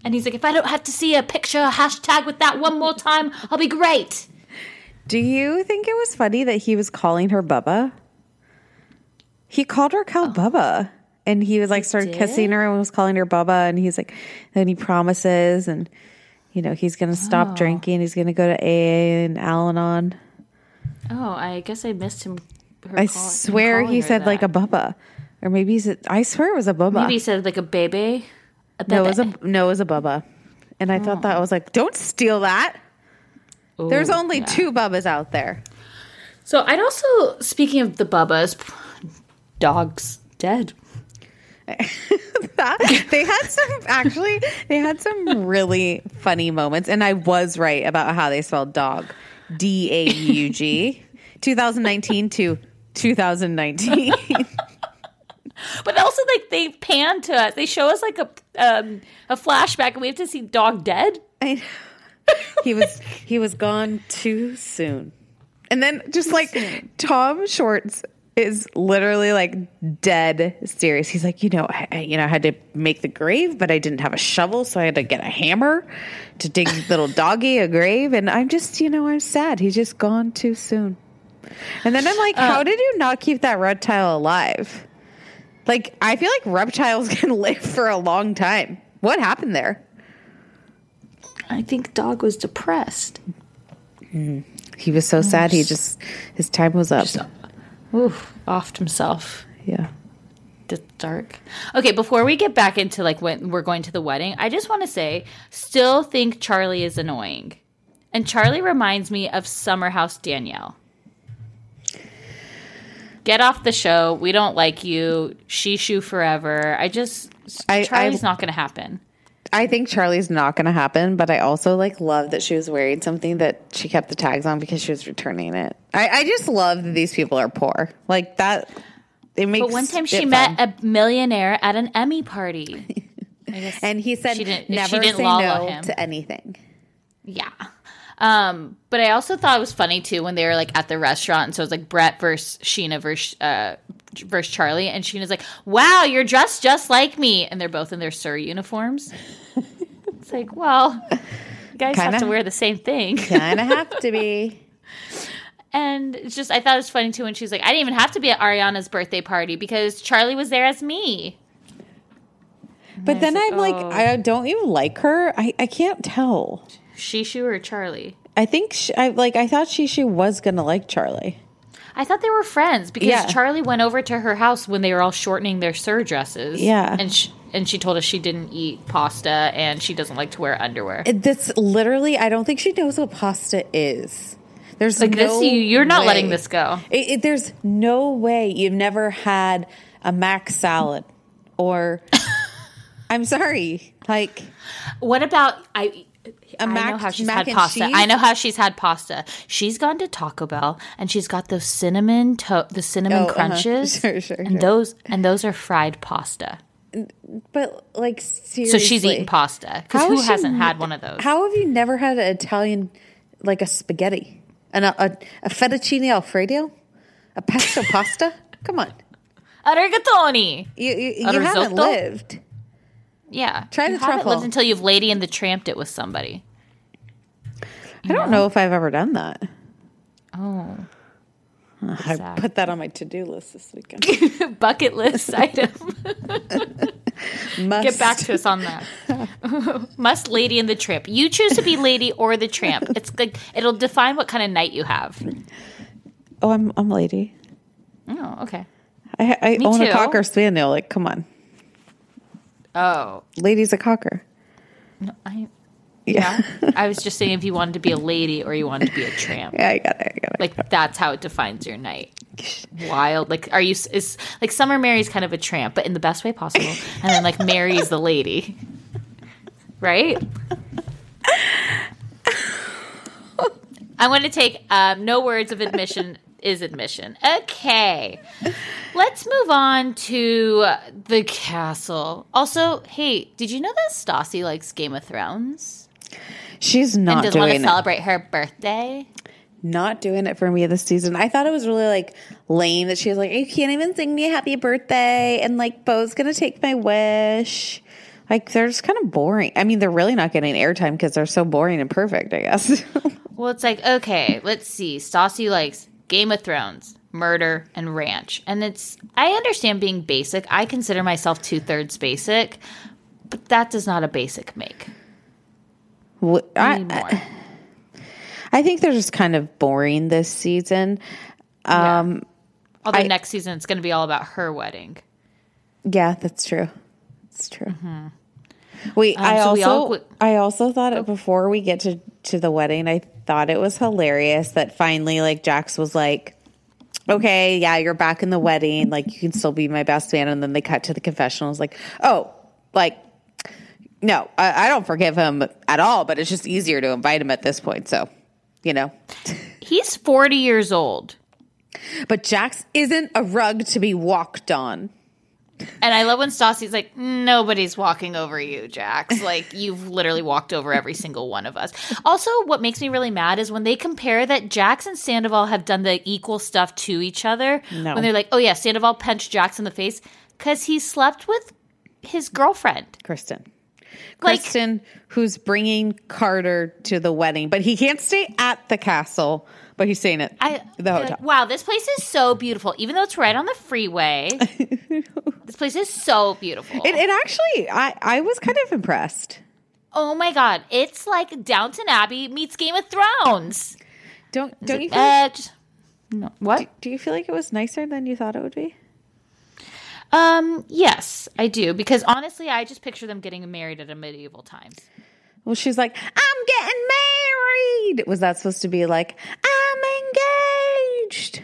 And he's like, If I don't have to see a picture, a hashtag with that one more time, I'll be great. Do you think it was funny that he was calling her Bubba? He called Raquel oh. Bubba, and he was like started kissing her and was calling her Bubba, and he's like, then he promises, and you know he's gonna stop oh. drinking, he's gonna go to AA and Al-Anon. Oh, I guess I missed him. her I call- swear calling he said like a that. Bubba, or maybe he said I swear it was a Bubba. Maybe he said like a baby. A No, it was a no, it was a Bubba. And I thought oh. that I was like, don't steal that. There's only yeah. two Bubbas out there. So I'd also speaking of the bubbas, dogs dead. *laughs* That- they had some actually they had some really funny moments and I was right about how they spelled dog. D A U G. *laughs* 2019 to 2019. *laughs* But also like they pan to us. They show us like a um, a flashback, and we have to see dog dead. I- he was he was gone too soon. And then just like Tom Schwartz is literally like dead serious. He's like, you know, I, you know, I had to make the grave, but I didn't have a shovel, so I had to get a hammer to dig little *laughs* doggy a grave. And I'm just, you know, I'm sad. He's just gone too soon. And then I'm like, how uh, did you not keep that reptile alive? Like, I feel like reptiles *laughs* can live for a long time. What happened there? I think dog was depressed. Mm. He was so sad. He just his time was up. Oof, offed himself. yeah. It's dark. Okay, before we get back into like when we're going to the wedding, I just want to say, still think Charli is annoying, and Charli reminds me of Summer House Danielle. Get off the show. We don't like you. Shishu forever. I just I- Charli's I- not going to happen. I think Charli's not going to happen, but I also like love that she was wearing something that she kept the tags on because she was returning it. I, I just love that these people are poor. Like that, it makes. But one time she it met a millionaire at an Emmy party. *laughs* And he said she didn't- she never didn't say no him. to anything. yeah. Um, but I also thought it was funny too when they were like at the restaurant, and so it was like Brett versus Scheana versus uh, versus Charli, and Scheana's like, "Wow, you're dressed just like me," and they're both in their SUR uniforms. *laughs* it's like, well, guys have Kinda. to wear the same thing. Kind of have to be. *laughs* And it's just, I thought it was funny too when she was like, I didn't even have to be at Ariana's birthday party because Charli was there as me. But then I'm like, oh. I don't even like her. I, I can't tell. Shishu or Charli? I think she, I like. I thought she was gonna like Charli. I thought they were friends because Yeah. Charli went over to her house when they were all shortening their SUR dresses. Yeah. And she, and she told us she didn't eat pasta and she doesn't like to wear underwear. That's literally. I don't think she knows what pasta is. There's like no this, you, you're not letting this go. It, it, there's no way you've never had a mac salad or. *laughs* I'm sorry, like What about I? A I know how she's mac had and pasta. cheese? I know how she's had pasta. She's gone to Taco Bell and she's got those cinnamon to- the cinnamon Oh, uh-huh. *laughs* crunches. Sure, sure, and sure. those and those are fried pasta. But like seriously, So she's eating pasta because who hasn't had one of those? How have you never had an Italian, like a spaghetti, and a, a, a fettuccine alfredo, a pesto *laughs* pasta? Come on, A rigatoni. you you, you haven't risotto? lived. Yeah, Try you the haven't truffle. lived until you've lady and the tramped it with somebody. I don't know if I've ever done that. Oh, I put that on my to do list this weekend. *laughs* bucket list *laughs* item. Must. Get back to us on that. *laughs* Must lady and the tramp. You choose to be lady or the tramp. It's like it'll define what kind of night you have. Oh, I'm I'm lady. Oh, okay. I, I own too. a cocker spaniel. Like, come on, Oh, lady's a cocker. No, I Yeah, I was just saying if you wanted to be a lady or you wanted to be a tramp. yeah, I got it. I got it. Like that's how it defines your night. Wild. Like are you is like Summer Mary's kind of a tramp, but in the best way possible. And then like Mary's the lady. Right? I'm going to take um, no words of admission is admission. Okay. Let's move on to the castle. Also, hey, did you know that Stassi likes Game of Thrones She's and not doesn't want to doing it. celebrate her birthday? not doing it for me this season. I thought it was really like lame that she was like, "You can't even sing me a happy birthday," and like Beau's gonna take my wish. Like they're just kind of boring. I mean, they're really not getting airtime because they're so boring and perfect. I guess. *laughs* Well, it's like, okay, let's see. Stassi likes Game of Thrones, murder, and ranch. And it's, I understand being basic. I consider myself two thirds basic, but that does not a basic make. I I. I, I think they're just kind of boring this season. Um, Although I- next season it's going to be all about her wedding. Yeah, that's true. That's true. Wait, I Mm-hmm. Um, so also all I also thought it before we get to to the wedding, I thought it was hilarious that finally like Jax was like, "Okay, yeah, you're back in the wedding. Like you can still be my best man." And then they cut to the confessional. It's like, "Oh, like no, I, I don't forgive him at all. But it's just easier to invite him at this point. So, you know." *laughs* He's 40 years old. But Jax isn't a rug to be walked on. And I love when Stassi's like, nobody's walking over you, Jax. *laughs* Like, you've literally walked over every single one of us. Also, what makes me really mad is when they compare that Jax and Sandoval have done the equal stuff to each other. No. When they're like, oh, yeah, Sandoval punched Jax in the face because he slept with his girlfriend. Kristen. Like- Kristen, who's bringing Carter to the wedding, but he can't stay at the castle, but he's staying at I, the hotel. like, wow, this place is so beautiful. Even though it's right on the freeway, *laughs* this place is so beautiful. It, it actually, I, I was kind of impressed. oh my God. It's like Downton Abbey meets Game of Thrones. Don't don't you feel like, Uh, just- no, what? do you feel like it was nicer than you thought it would be? Um, yes, I do because honestly, I just picture them getting married at a medieval times. Well, she's like, I'm getting married. Was that supposed to be like, I'm engaged?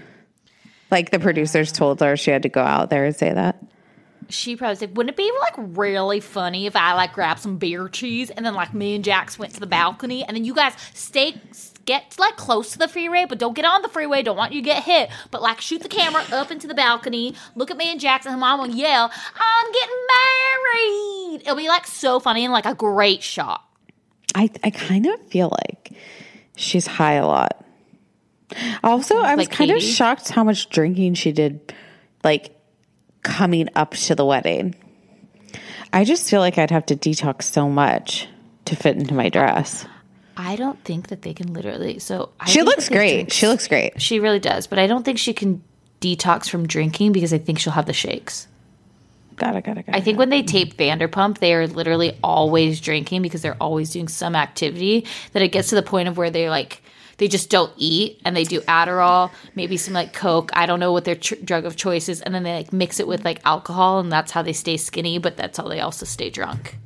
Like the producers told her she had to go out there and say that. She probably said, "Wouldn't it be like really funny if I like grabbed some beer cheese and then like me and Jax went to the balcony and then you guys stay get like close to the freeway, but don't get on the freeway. Don't want you to get hit, but like shoot the camera up into the balcony. Look at me and Jax and mom will yell, "I'm getting married!" It'll be like so funny and like a great shot. I I kind of feel like she's high a lot. Also, I was Like kind of shocked how much drinking she did, like coming up to the wedding. I just feel like I'd have to detox so much to fit into my dress. I don't think that they can literally. So I She looks great. drink- She looks great. She really does, but I don't think she can detox from drinking because I think she'll have the shakes. Got it. Got it. Got it. I think when they tape Vanderpump, they are literally always drinking because they're always doing some activity that it gets to the point of where they're like, they just don't eat and they do Adderall, maybe some like Coke. I don't know what their tr- drug of choice is. And then they like mix it with like alcohol and that's how they stay skinny, but that's how they also stay drunk.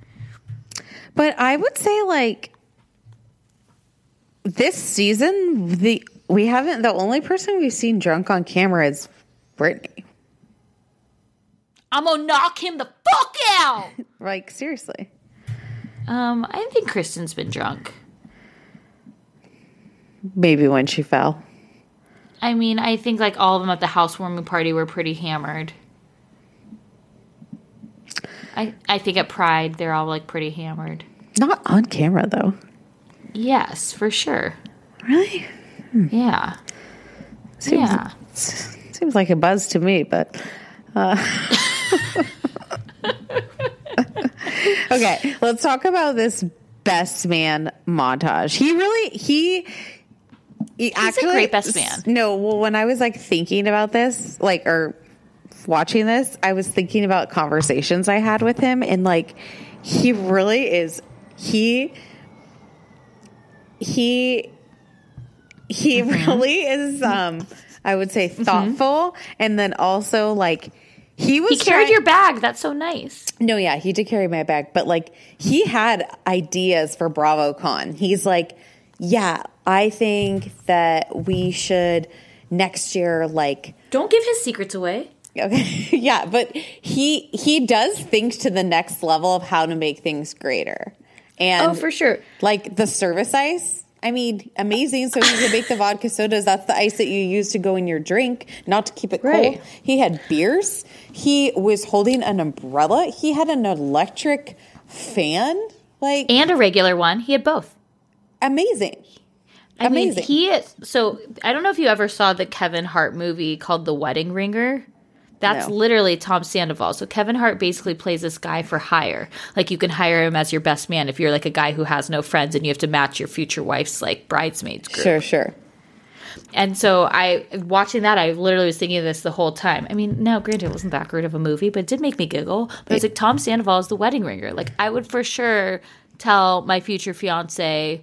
But I would say like this season, the we haven't the only person we've seen drunk on camera is Brittany. I'm gonna knock him the fuck out. *laughs* Like seriously. Um, I think Kristen's been drunk. Maybe when she fell. I mean, I think like all of them at the housewarming party were pretty hammered. I I think at Pride they're all like pretty hammered. Not on camera though. Yes, for sure. Really? Yeah. Seems, Yeah. *laughs* Seems like a buzz to me, but uh. *laughs* Okay, let's talk about this best man montage. He really he he a great best man. No, well when I was like thinking about this, like or watching this, I was thinking about conversations I had with him and like he really is he he he Mm-hmm. really is um I would say thoughtful and then also like he was He carried trying- your bag. That's so nice. no, yeah, he did carry my bag, but like he had ideas for BravoCon. He's like, yeah, I think that we should next year like Don't give his secrets away. okay *laughs* yeah but he he does think to the next level of how to make things greater and Oh, for sure. like the service ice i mean amazing so he can make the vodka sodas that's the ice that you use to go in your drink not to keep it Right. cold he had beers he was holding an umbrella he had an electric fan like And a regular one. He had both. amazing I Amazing. mean, he is. So I don't know if you ever saw the Kevin Hart movie called The Wedding Ringer. That's No. literally Tom Sandoval. So Kevin Hart basically plays this guy for hire. Like you can hire him as your best man if you're like a guy who has no friends and you have to match your future wife's like bridesmaids group. sure sure And so I watching that, I literally was thinking of this the whole time. I mean, now granted, it wasn't that great of a movie, but it did make me giggle. But it's like Tom Sandoval is the wedding ringer. Like I would for sure tell my future fiance,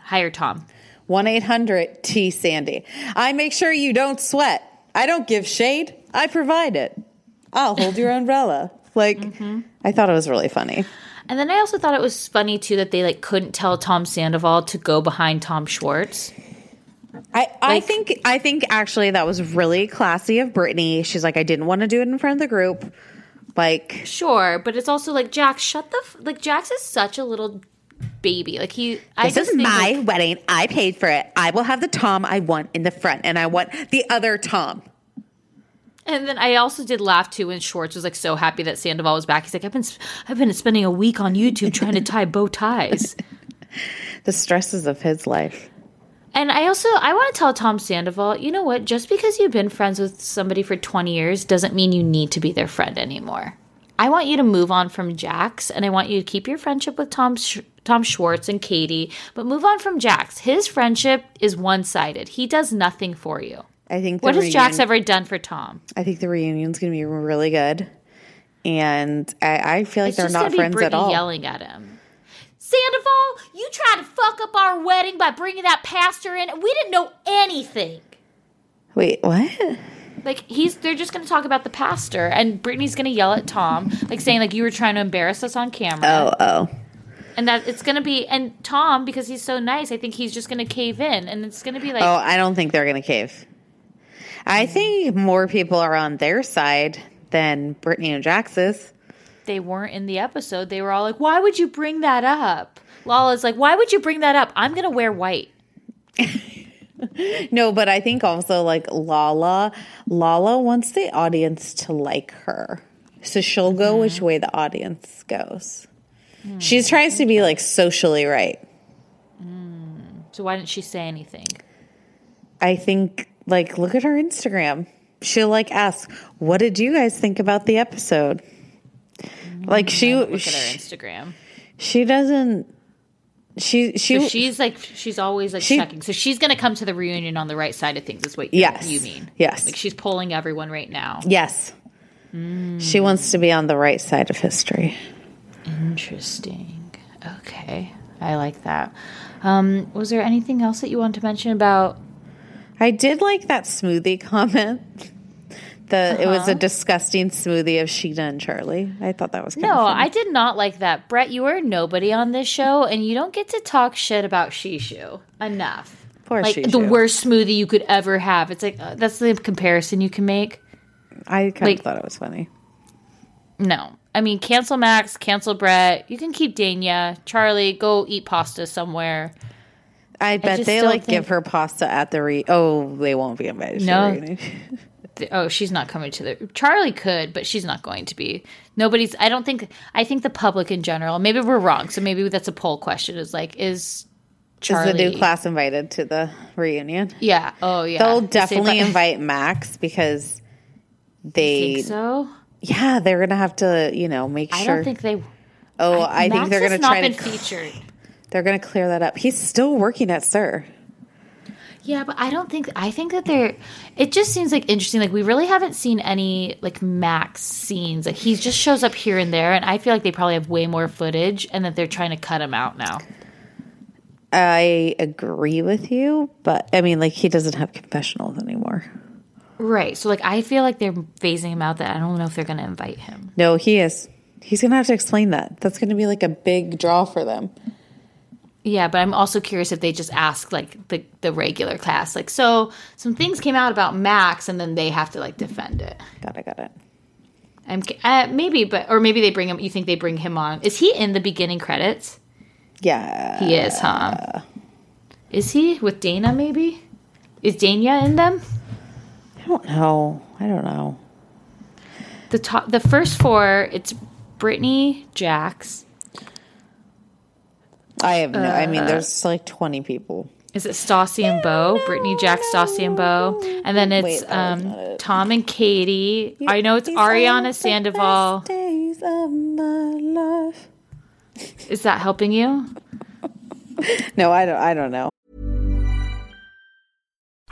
hire Tom. 1-800 t sandy i make sure you don't sweat i don't give shade i provide it i'll hold your umbrella *laughs* like i thought it was really funny And then I also thought it was funny too that they like couldn't tell Tom Sandoval to go behind Tom Schwartz. I, I Like- think I think actually that was really classy of Brittany. She's like, I didn't want to do it in front of the group. Like, Sure, but it's also like Jack, shut the f- like Jax is such a little baby. Like he, I this is my like, wedding. I paid for it. I will have the Tom I want in the front, and I want the other Tom. and then I also did laugh too when Schwartz was like so happy that Sandoval was back. He's like, I've been I've been spending a week on YouTube trying to tie bow ties. *laughs* The stresses of his life. And I also I want to tell Tom Sandoval, you know what? Just because you've been friends with somebody for 20 years doesn't mean you need to be their friend anymore. I want you to move on from Jax, and I want you to keep your friendship with Tom Tom Schwartz and Katie, but move on from Jax. His friendship is one sided. He does nothing for you. I think. What has Jax ever done for Tom? I think the reunion's going to be really good, and I, I feel like It's they're not friends at all. yelling at him. Sandoval, you tried to fuck up our wedding by bringing that pastor in. We didn't know anything. Wait, what? Like he's they're just gonna talk about the pastor and Brittany's gonna yell at Tom, like saying like you were trying to embarrass us on camera. Oh, oh. And that it's gonna be and Tom, because he's so nice, I think he's just gonna cave in and it's gonna be like Oh, I don't think they're going to cave. I think more people are on their side than Brittany and Jax's. They weren't in the episode. They were all like, "Why would you bring that up?" Lala's like, "Why would you bring that up? I'm gonna wear white." *laughs* No, but I think also like Lala, Lala wants the audience to like her. So she'll go mm-hmm. which way the audience goes. She hmm, tries to be like socially right. Hmm, so why didn't she say anything? I think like look at her Instagram. She'll like ask, "What did you guys think about the episode?" Hmm, like she Look at her Instagram. she doesn't she she So she's like, she's always like She- checking. So she's gonna come to the reunion on the right side of things. Is what you- Yes. you mean? Yes. Like she's polling everyone right now. yes. She wants to be on the right side of history. Interesting. Okay, I like that. Um, was there anything else that you wanted to mention about? I did like that smoothie comment. The it was a disgusting smoothie of Scheana and Charli. I thought that was kind No. I did not like that. Brett, you are nobody on this show, and you don't get to talk shit about Shishu enough. Poor like the worst smoothie you could ever have. It's like uh, that's the comparison you can make. I kind like- of thought it was funny. No, I mean cancel Max, cancel Brett. You can keep Dayna, Charli. Go eat pasta somewhere. I bet just they like give her pasta at the re. Oh, they won't be invited. No. the Oh, she's not coming to the. Charli could, but she's not going to be. Nobody's. I don't think. I think the public in general. Maybe we're wrong. So maybe that's a poll question. Is like is Charli Is the new class invited to the reunion? Yeah. Oh yeah. They'll definitely Brett- invite Max because they. Think so? Yeah, they're gonna have to, you know, make I sure. I don't think they. Oh, I think they're gonna try been to. featured. They're gonna clear that up. He's still working at SUR. Yeah, but I don't think I think that they're. It just seems like interesting. Like we really haven't seen any like Max scenes. Like he just shows up here and there, and I feel like they probably have way more footage, and that they're trying to cut him out now. I agree with you, but I mean, like he doesn't have confessionals anymore. Right. So like I feel like they're phasing him out. That I don't know if they're going to invite him. No, he is. He's gonna have to explain that. That's gonna be like a big draw for them. Yeah, but I'm also curious if they just ask like the the regular class, like so some things came out about Max, and then they have to like defend it. Got it. Got it. I'm uh, maybe, but or maybe they bring him. You think they bring him on? Is he in the beginning credits? Yeah. He is, huh? Is he with Dayna? Maybe is Dayna in them? I don't know. I don't know. The top, the first four. It's Brittany, Jax. I have no. I mean, Uh, there's like 20 people. Is it Stassi and Beau? Brittany, Jax, Stassi and Beau, and then it's Wait, um, it. Tom and Katie. I know it's Ariana the Sandoval. best Days of my life. Is that helping you? *laughs* No, I don't. I don't know.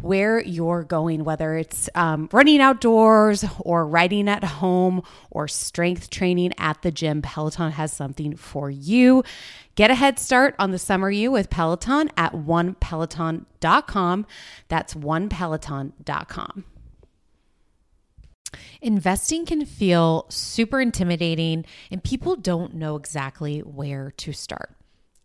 where you're going, whether it's um, running outdoors or riding at home or strength training at the gym, Peloton has something for you. Get a head start on the summer you with Peloton at onepeloton.com. That's onepeloton.com. Investing can feel super intimidating, and people don't know exactly where to start.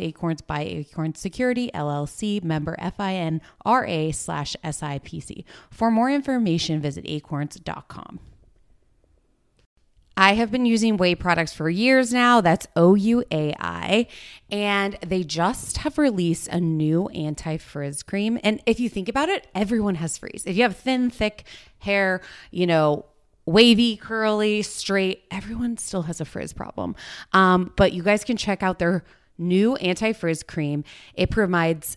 Acorns by Acorns Security LLC, member FINRA slash SIPC. For more information, visit acorns.com. I have been using Ouai products for years now. That's O U A I. And they just have released a new anti frizz cream. And if you think about it, everyone has frizz. If you have thin, thick hair, you know, wavy, curly, straight, everyone still has a frizz problem. Um, but you guys can check out their new anti frizz cream. It provides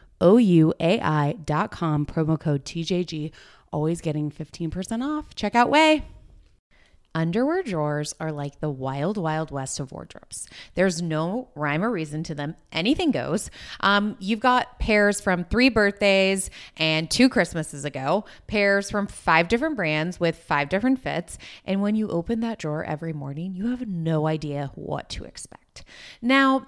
com, promo code TJG, always getting 15% off. Check out Ouai. Underwear drawers are like the wild, wild west of wardrobes. There's no rhyme or reason to them. Anything goes. Um, you've got pairs from three birthdays and two Christmases ago, pairs from five different brands with five different fits. And when you open that drawer every morning, you have no idea what to expect. Now,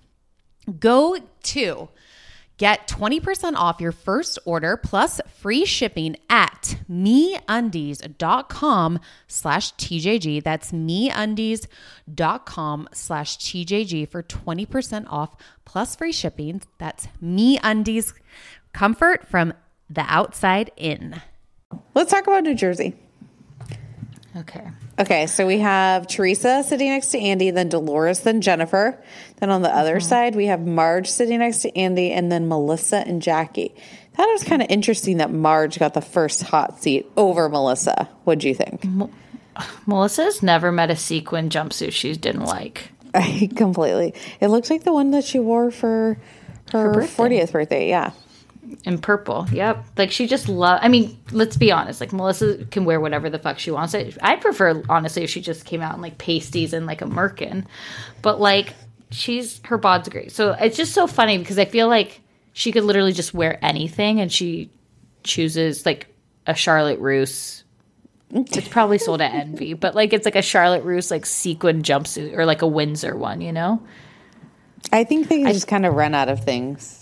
Go to get 20% off your first order plus free shipping at meundies.com slash TJG. That's meundies.com slash TJG for 20% off plus free shipping. That's meundies comfort from the outside in. Let's talk about New Jersey. Okay. Okay, so we have Teresa sitting next to Andy, then Dolores, then Jennifer. Then on the other mm-hmm. side, we have Marge sitting next to Andy, and then Melissa and Jackie. That was kind of interesting that Marge got the first hot seat over Melissa. What do you think? Melissa's never met a sequin jumpsuit she didn't like. I *laughs* completely. It looks like the one that she wore for her, birthday. 40th birthday. Yeah. In purple. Yep. Like she just love I mean, let's be honest. Like Melissa can wear whatever the fuck she wants. I I prefer honestly if she just came out in like pasties and like a merkin. But like she's her bod's great. So it's just so funny because I feel like she could literally just wear anything and she chooses like a Charlotte Russe. It's probably sold at Envy, but like it's like a Charlotte Russe like sequin jumpsuit or like a Windsor one, you know? I think they just kind of run out of things.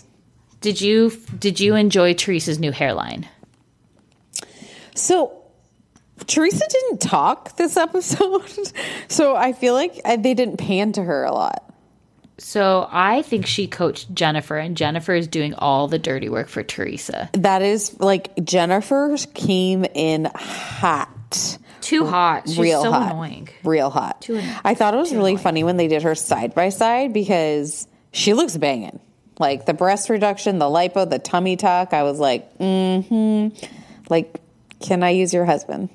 Did you did you enjoy Teresa's new hairline? So Teresa didn't talk this episode. *laughs* so I feel like uh, they didn't pan to her a lot. So I think she coached Jennifer, and Jennifer is doing all the dirty work for Teresa. That is like Jennifer came in hot. Too hot. She's real so hot. annoying. Real hot. Too I thought it was really funny when they did her side by side because she looks banging. Like the breast reduction, the lipo, the tummy tuck. I was like, mm hmm. Like, can I use your husband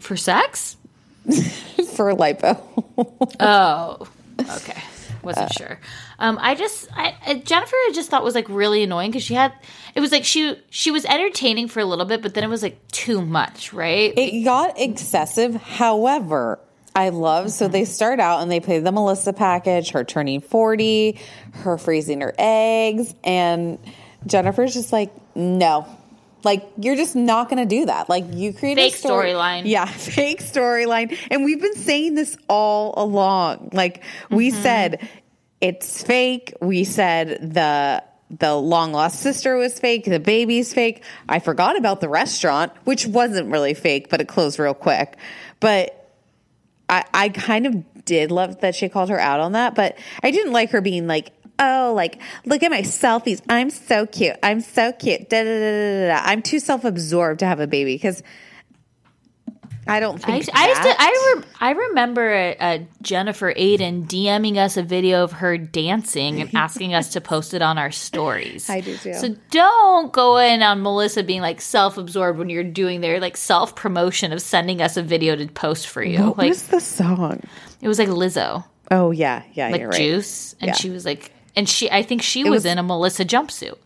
For sex? *laughs* for lipo? *laughs* Oh, okay. Wasn't sure. Um, I just I, I- Jennifer I just thought was like really annoying because she had it was like she she was entertaining for a little bit, but then it was like too much, right? It got excessive. However, I love so they start out and they play the Melissa package, her turning 40, her freezing her eggs, and Jennifer's just like, no. Like you're just not going to do that. Like you create Fake a story- storyline. Yeah, *laughs* fake storyline. And we've been saying this all along. Like we Mm-hmm. said it's fake. We said the the long lost sister was fake, the baby's fake. I forgot about the restaurant, which wasn't really fake, but it closed real quick. But I, I kind of did love that she called her out on that, but I didn't like her being like, oh, like, look at my selfies. I'm so cute. I'm so cute. Da, da, da, da, da. I'm too self absorbed to have a baby because I don't I, think I used to I re, I remember uh, Jennifer Aydin DMing us a video of her dancing and *laughs* asking us to post it on our stories. I do too. So don't go in on Melissa being like self-absorbed when you're doing their like self-promotion of sending us a video to post for you. What like was the song? it was like Lizzo, Oh, yeah. Yeah, like you're right. Juice, and Yeah. she was like, and she I think she was, was- in a Melissa jumpsuit.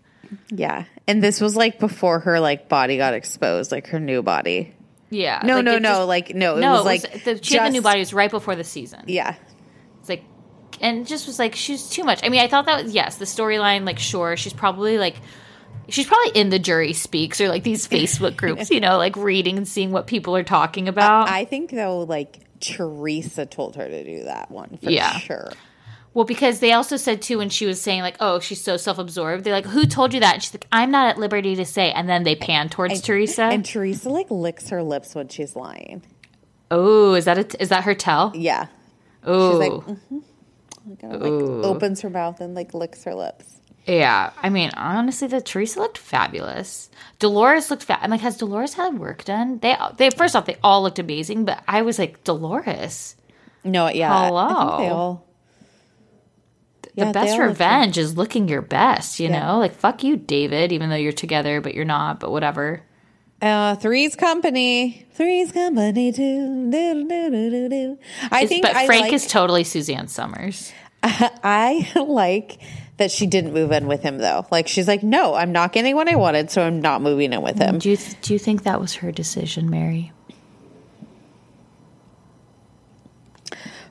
Yeah. And this was like before her like body got exposed, like her new body. Yeah. No, like, no, no. just- like, no, it no, was it like. the, she had the new just- body. It was right before the season. Yeah. It's like, and just was like she's too much. I mean, I thought that was yes, the storyline. Like, sure, she's probably like, she's probably in the jury speaks or like these *laughs* Facebook groups, you know, like reading and seeing what people are talking about. I think though, like Teresa told her to do that one for Yeah. sure. Well, because they also said too when she was saying like, oh, she's so self-absorbed. They're like, who told you that? And she's like, I'm not at liberty to say. And then they pan towards Teresa. And Teresa like licks her lips when she's lying. oh, is that a, is that her tell? Yeah. Oh, She's like, mm-hmm. like, like opens her mouth and like licks her lips. yeah. I mean, honestly, the Teresa looked fabulous. Dolores looked fat. I'm like, has Dolores had work done? They they first off, they all looked amazing, but I was like, Dolores. No, yeah. I think Hello. They the Yeah, best revenge is looking your best, you Yeah. know? Like, fuck you, David, even though you're together, but you're not, but whatever. Uh, three's company. Three's company too. Do, do, do, do. I It's- think but I Frank like, is totally Suzanne Somers. *laughs* I like that she didn't move in with him though. Like she's like, no, I'm not getting what I wanted, so I'm not moving in with him. Do you, th- do you think that was her decision, Mary?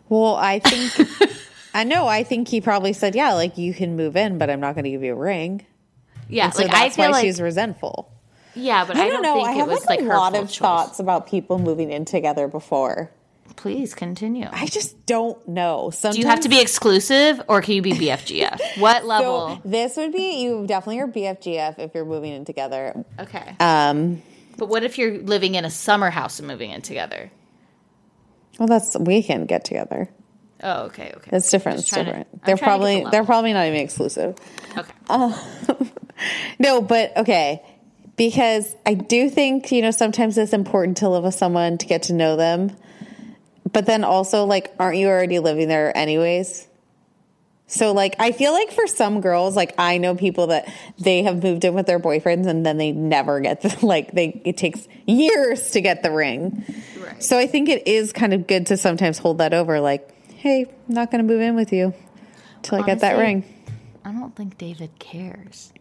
Well, I think *laughs* I know. I think he probably said, yeah, like you can move in, but I'm not going to give you a ring. Yeah, And so like, I that's feel why like, she's resentful. yeah, but I, I don't, know. think I it have was like like, a lot of choice. thoughts about people moving in together before. Please continue. I just don't know. Sometimes do you have to be exclusive or can you be BFGF? *laughs* what level? So this would be you definitely are BFGF if you're moving in together. okay. Um, but what if you're living in a summer house and moving in together? well, that's we can get together. Oh, okay, okay. It's different. Just It's trying to- different. They're to get probably they're probably not even exclusive. Okay. *laughs* Um, no, but okay. because I do think, you know, sometimes it's important to live with someone to get to know them. But then also, like, aren't you already living there anyways? So, like, I feel like for some girls, like, I know people that they have moved in with their boyfriends and then they never get the, *laughs* like, they, it takes years to get the ring. Right. So, I think it is kind of good to sometimes hold that over, like, hey, I'm not going to move in with you till I get that ring. I don't think David cares.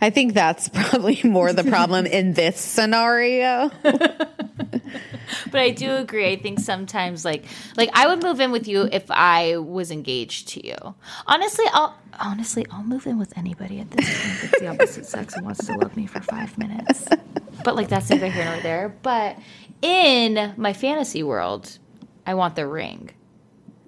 I think that's *laughs* probably more the problem *laughs* in this scenario. *laughs* but I do agree. I think sometimes like like I would move in with you if I was engaged to you. Honestly, I'll honestly I'll move in with anybody at this point that's the opposite sex and wants to love me for five minutes. But like that's neither here nor there. But in my fantasy world, I want the ring.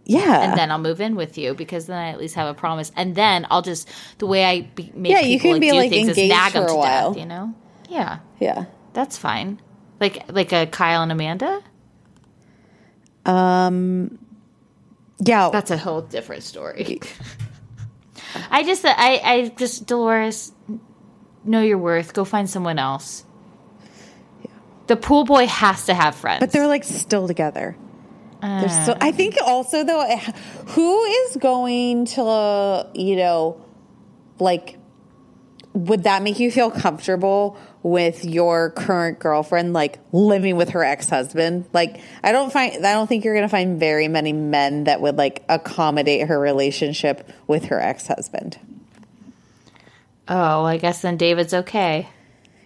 Yeah. And then I'll move in with you because then I at least have a promise. And then I'll just the way I be, make yeah, people you can like, be do like things is nag for them a to while. death. You know? Yeah, Yeah. that's fine. Like like a Kyle and Amanda. Um yeah. That's a whole different story. *laughs* I just I I just Dolores know your worth. Go find someone else. The pool boy has to have friends. but they're like still together. They're still I think um, also though who is going to you know like would that make you feel comfortable with your current girlfriend like living with her ex-husband? Like i don't find i don't think you're gonna find very many men that would like accommodate her relationship with her ex-husband. Oh, I guess then David's okay.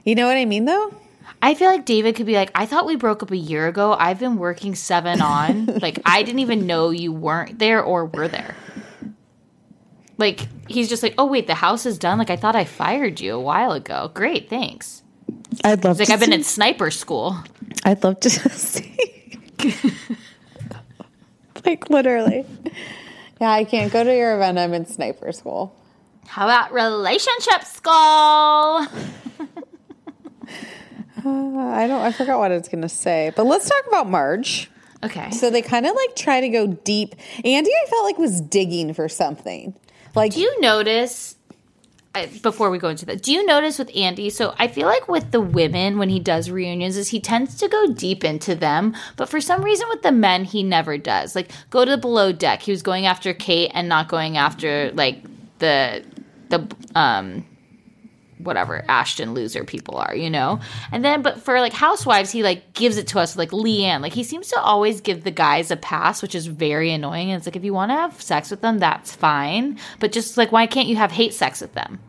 you know what i mean though I feel like David could be like, I thought we broke up a year ago. I've been working seven on. *laughs* like, I didn't even know you weren't there or were there. Like, he's just like, oh, wait, the house is done. Like, I thought I fired you a while ago. Great, thanks. i'd love He's like, to I've been in sniper school. i'd love to *laughs* see *laughs* like literally yeah i can't go to your event i'm in sniper school How about relationship school? I don't. I forgot what I was going to say, but let's talk about Marge. Okay. So they kind of like try to go deep. Andy, I felt like was digging for something. Like Do you notice before we go into that? Do you notice with Andy? So I feel like with the women when he does reunions, is he tends to go deep into them, but for some reason with the men he never does. Like go to the below deck. He was going after Kate and not going after like the the um whatever Ashton loser people are, you know? And then, but for like housewives, he like gives it to us like Leanne. Like he seems to always give the guys a pass, which is very annoying. And it's like, if you want to have sex with them, that's fine. But just like, why can't you have hate sex with them?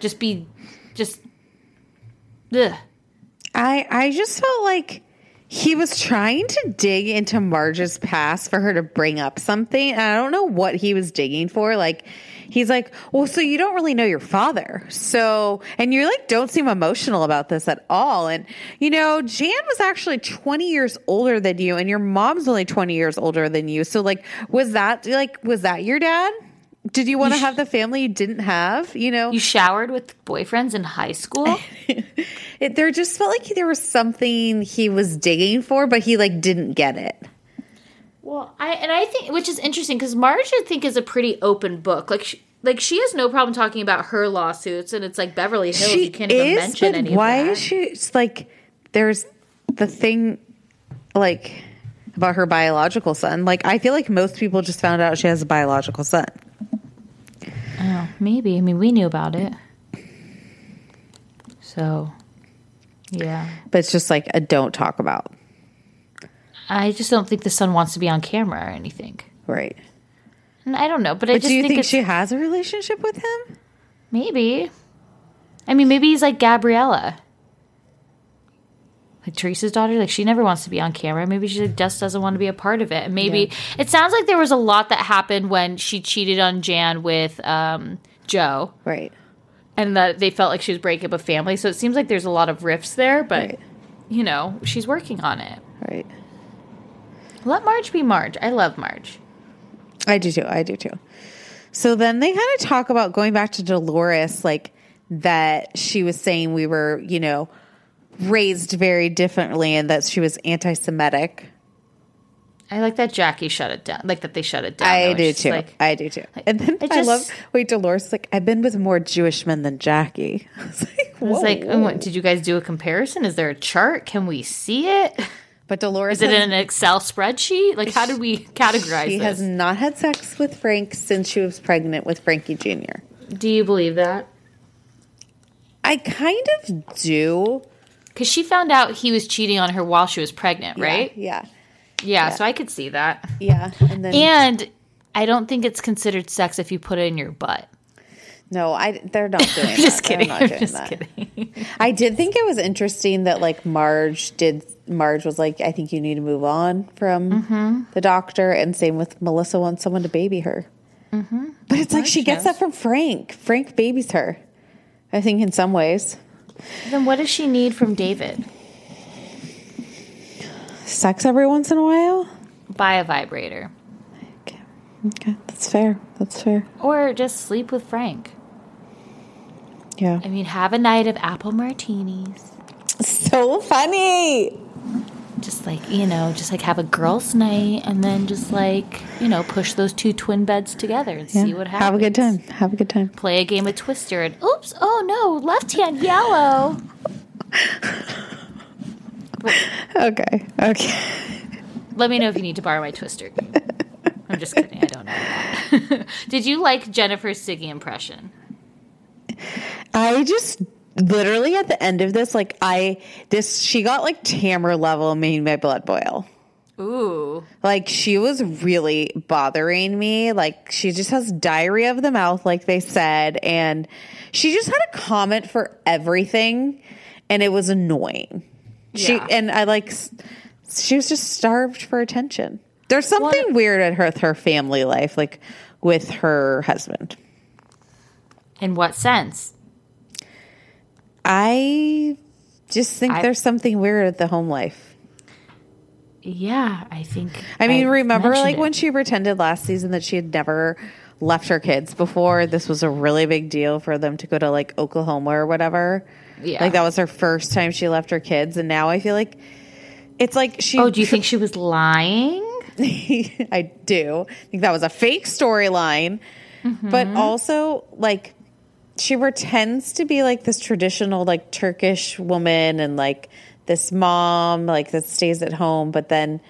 Just be, just, ugh. I, I just felt like he was trying to dig into Marge's past for her to bring up something. I don't know what he was digging for. Like, he's like, well, so you don't really know your father. So, and you're like, don't seem emotional about this at all. And, you know, Jan was actually 20 years older than you, and your mom's only 20 years older than you. So, like, was that, like, was that your dad? Did you want to have the family you didn't have? You know, You showered with boyfriends in high school? *laughs* it, there just felt like there was something he was digging for, but he like didn't get it. Well, I and I think which is interesting because Marge I think is a pretty open book. Like she, like she has no problem talking about her lawsuits, and it's like Beverly Hills. you can't even mention any why is she? It's like there's the thing, like about her biological son. Like I feel like most people just found out she has a biological son. Oh, maybe. I mean, we knew about it. So, yeah. But it's just like a don't talk about. I just don't think the son wants to be on camera or anything. Right. And I don't know, but, I just do you think, think, she has a relationship with him? maybe. I mean, maybe he's like Gabriella. Like Teresa's daughter, like she never wants to be on camera. Maybe she just doesn't want to be a part of it. And maybe it sounds like there was a lot that happened when she cheated on Jan with um, Joe. Right. and that they felt like she was breaking up a family. So it seems like there's a lot of rifts there, but Right. you know, she's working on it. Right. Let Marge be Marge. I love Marge. I do too. I do too. So then they kind of talk about going back to Dolores, like that she was saying we were, you know, raised very differently and that she was anti Semitic. I like that Jackie shut it down. Like that they shut it down. I do just too. Like, I do too. And then it I love wait, Dolores like, I've been with more Jewish men than Jackie. *laughs* I was like, I was like, oh, what, did you guys do a comparison? Is there a chart? Can we see it? *laughs* But Dolores Is it has- in an Excel spreadsheet? Like, how did we *laughs* categorize she this? has not had sex with Frank since she was pregnant with Frankie Jr. Do you believe that? I kind of do. Because she found out he was cheating on her while she was pregnant, Yeah, right? Yeah. Yeah, so I could see that. Yeah. And then And I don't think it's considered sex if you put it in your butt. No, I they're not *laughs* doing that. Just They're kidding. not I'm doing just that. kidding. I did think it was interesting that like Marge did. Marge was like, "I think you need to move on from Mm-hmm. the doctor," and same with Melissa wants someone to baby her. Mm-hmm. But it's like she gets that from Frank. Frank babies her. I think in some ways, then what does she need from David? sex every once in a while. Buy a vibrator. Okay, okay, that's fair. That's fair. Or just sleep with Frank. Yeah, I mean, have a night of apple martinis. so funny. Just like, you know, just like have a girls' night and then just like, you know, push those two twin beds together and see what happens. Have a good time. Have a good time. Play a game of Twister and oops, oh no, left hand yellow. *laughs* Okay. Okay. Let me know if you need to borrow my Twister. I'm just kidding. I don't know. *laughs* Did you like Jennifer's Siggy impression? I just literally at the end of this, like I this she got like Tamara level made my blood boil. Ooh. Like she was really bothering me. Like she just has diarrhea of the mouth, like they said, and she just had a comment for everything, and it was annoying. She Yeah. and I like she was just starved for attention. There's something weird at her with her family life, like with her husband. In what sense? I just think I- there's something weird at the home life. Yeah, I think. I mean, remember like it. when she pretended last season that she had never left her kids before? This was a really big deal for them to go to like Oklahoma or whatever. Yeah. Like that was her first time she left her kids. And now I feel like it's like she. Oh, do you *laughs* think she was lying? I do. I think that was a fake storyline. Mm-hmm. But also, like, she pretends to be like this traditional, like, Turkish woman and like this mom, like, that stays at home. But then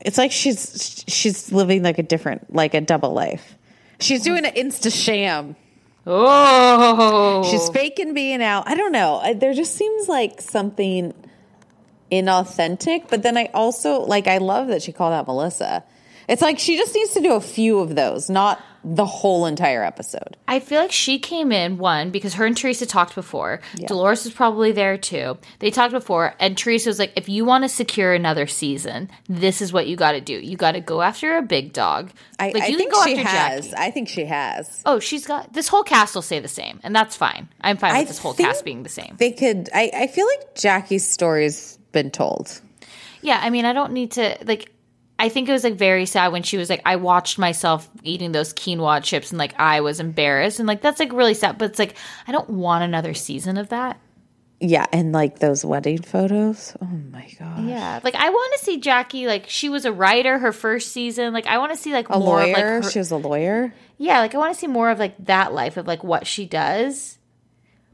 it's like she's she's living like a different, like a double life. She's doing an insta sham. Oh, She's faking being out. I don't know. There just seems like something inauthentic. But then I also like. I love that she called out Melissa. It's like she just needs to do a few of those, not the whole entire episode. I feel like she came in one because her and Teresa talked before. Dolores was probably there too. They talked before, and Teresa was like, "If you want to secure another season, this is what you got to do. You got to go after a big dog. I, like I you think can go she has. Jackie. I think she has. Oh, she's got this whole cast will say the same, and that's fine. I'm fine with I this whole cast being the same. They could. I, I feel like Jackie's story's been told. Yeah, I mean, I don't need to like. I think it was like very sad when she was like, I watched myself eating those quinoa chips and like I was embarrassed and like that's like really sad. But it's like I don't want another season of that. Yeah, and like those wedding photos. Oh my god. Yeah, like I want to see Jackie. Like she was a writer her first season. Like I want to see like A more lawyer. of like her, she was a lawyer. yeah. Like I want to see more of like that life of like what she does.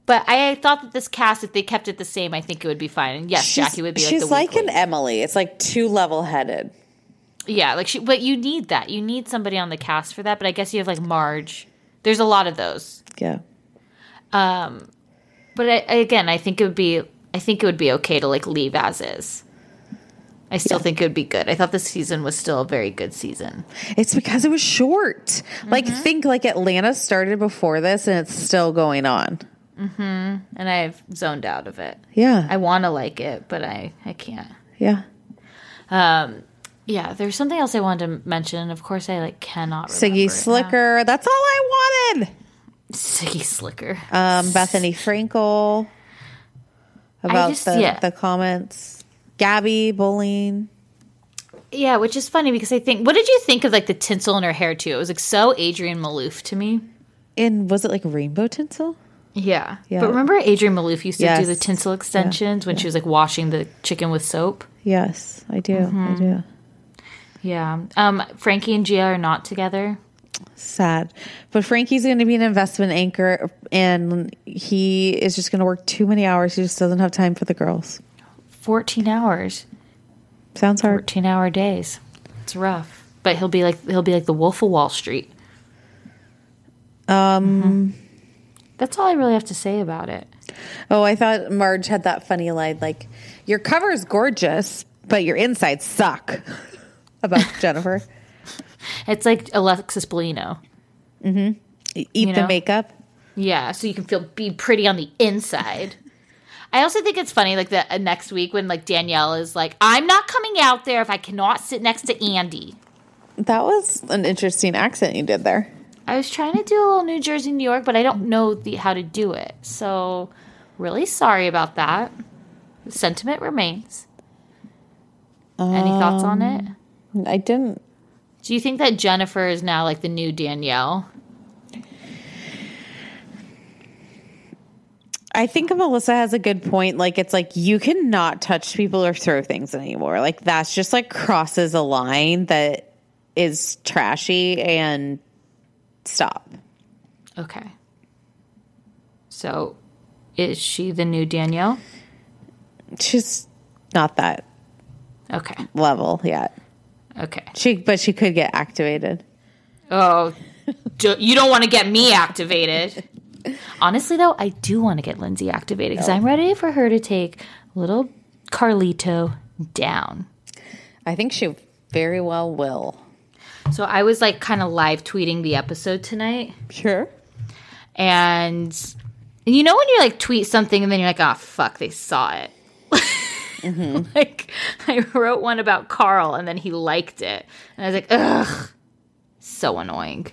But I thought that this cast, if they kept it the same, I think it would be fine. And yes, She's- Jackie would be like She's like weak an. Emily. It's like too level headed. Yeah, like she, but you need that. You need somebody on the cast for that. But I guess you have like Marge. There's a lot of those. Yeah. Um, but I, again, I think it would be. I think it would be okay to like leave as is. I still think it would be good. I thought this season was still a very good season. It's because it was short. Like think like Atlanta started before this and it's still going on. Mhm. And I've zoned out of it. Yeah. I want to like it, but I I can't. yeah. Yeah, there's something else I wanted to mention. Of course, I like cannot. remember Siggy. Flicker. That's all I wanted. Siggy Flicker. Um, Bethenny Frankel. About just- the, yeah. the comments. Gabby bullying. Yeah, which is funny because I think. What did you think of like the tinsel in her hair too? It was like so Adrienne Maloof to me. And was it like rainbow tinsel? Yeah. Yeah. But remember Adrienne Maloof used to do the tinsel extensions when she was like washing the chicken with soap? Yes, I do. Mm-hmm. I do. Yeah. Um Frankie and Gia are not together. Sad. But Frankie's going to be an investment anchor and he is just going to work too many hours. He just doesn't have time for the girls. 14 hours. Sounds hard. 14 hour days. It's rough. But he'll be like he'll be like the Wolf of Wall Street. Um That's all I really have to say about it. Oh, I thought Marge had that funny line like, Your cover is gorgeous, but your insides suck. *laughs* About Jennifer. *laughs* It's like Alexis Bellino. Eat You the know? makeup. Yeah, so you can feel be pretty on the inside. *laughs* I also think it's funny, like the uh, next week when like Danielle is like, "I'm not coming out there if I cannot sit next to Andy." That was an interesting accent you did there. I was trying to do a little New Jersey, New York, but I don't know the, how to do it. So, really sorry about that. The sentiment remains. Any thoughts on it? I didn't. Do you think that Jennifer is now like the new Danielle? I think Melissa has a good point. Like, it's like you cannot touch people or throw things anymore. Like, that's just like crosses a line that is trashy and stop. Okay. So, is she the new Danielle? She's not that Okay. level yet. Okay. She, but she could get activated. Oh, do, you don't want to get me activated. Honestly, though, I do want to get Lindsay activated because I'm ready for her to take little Carlito down. I think she very well will. So I was like kind of live tweeting the episode tonight. Sure. And you know when you like tweet something and then you're like, oh, fuck, they saw it. *laughs* like I wrote one about Carl and then he liked it. And I was like, ugh, so annoying.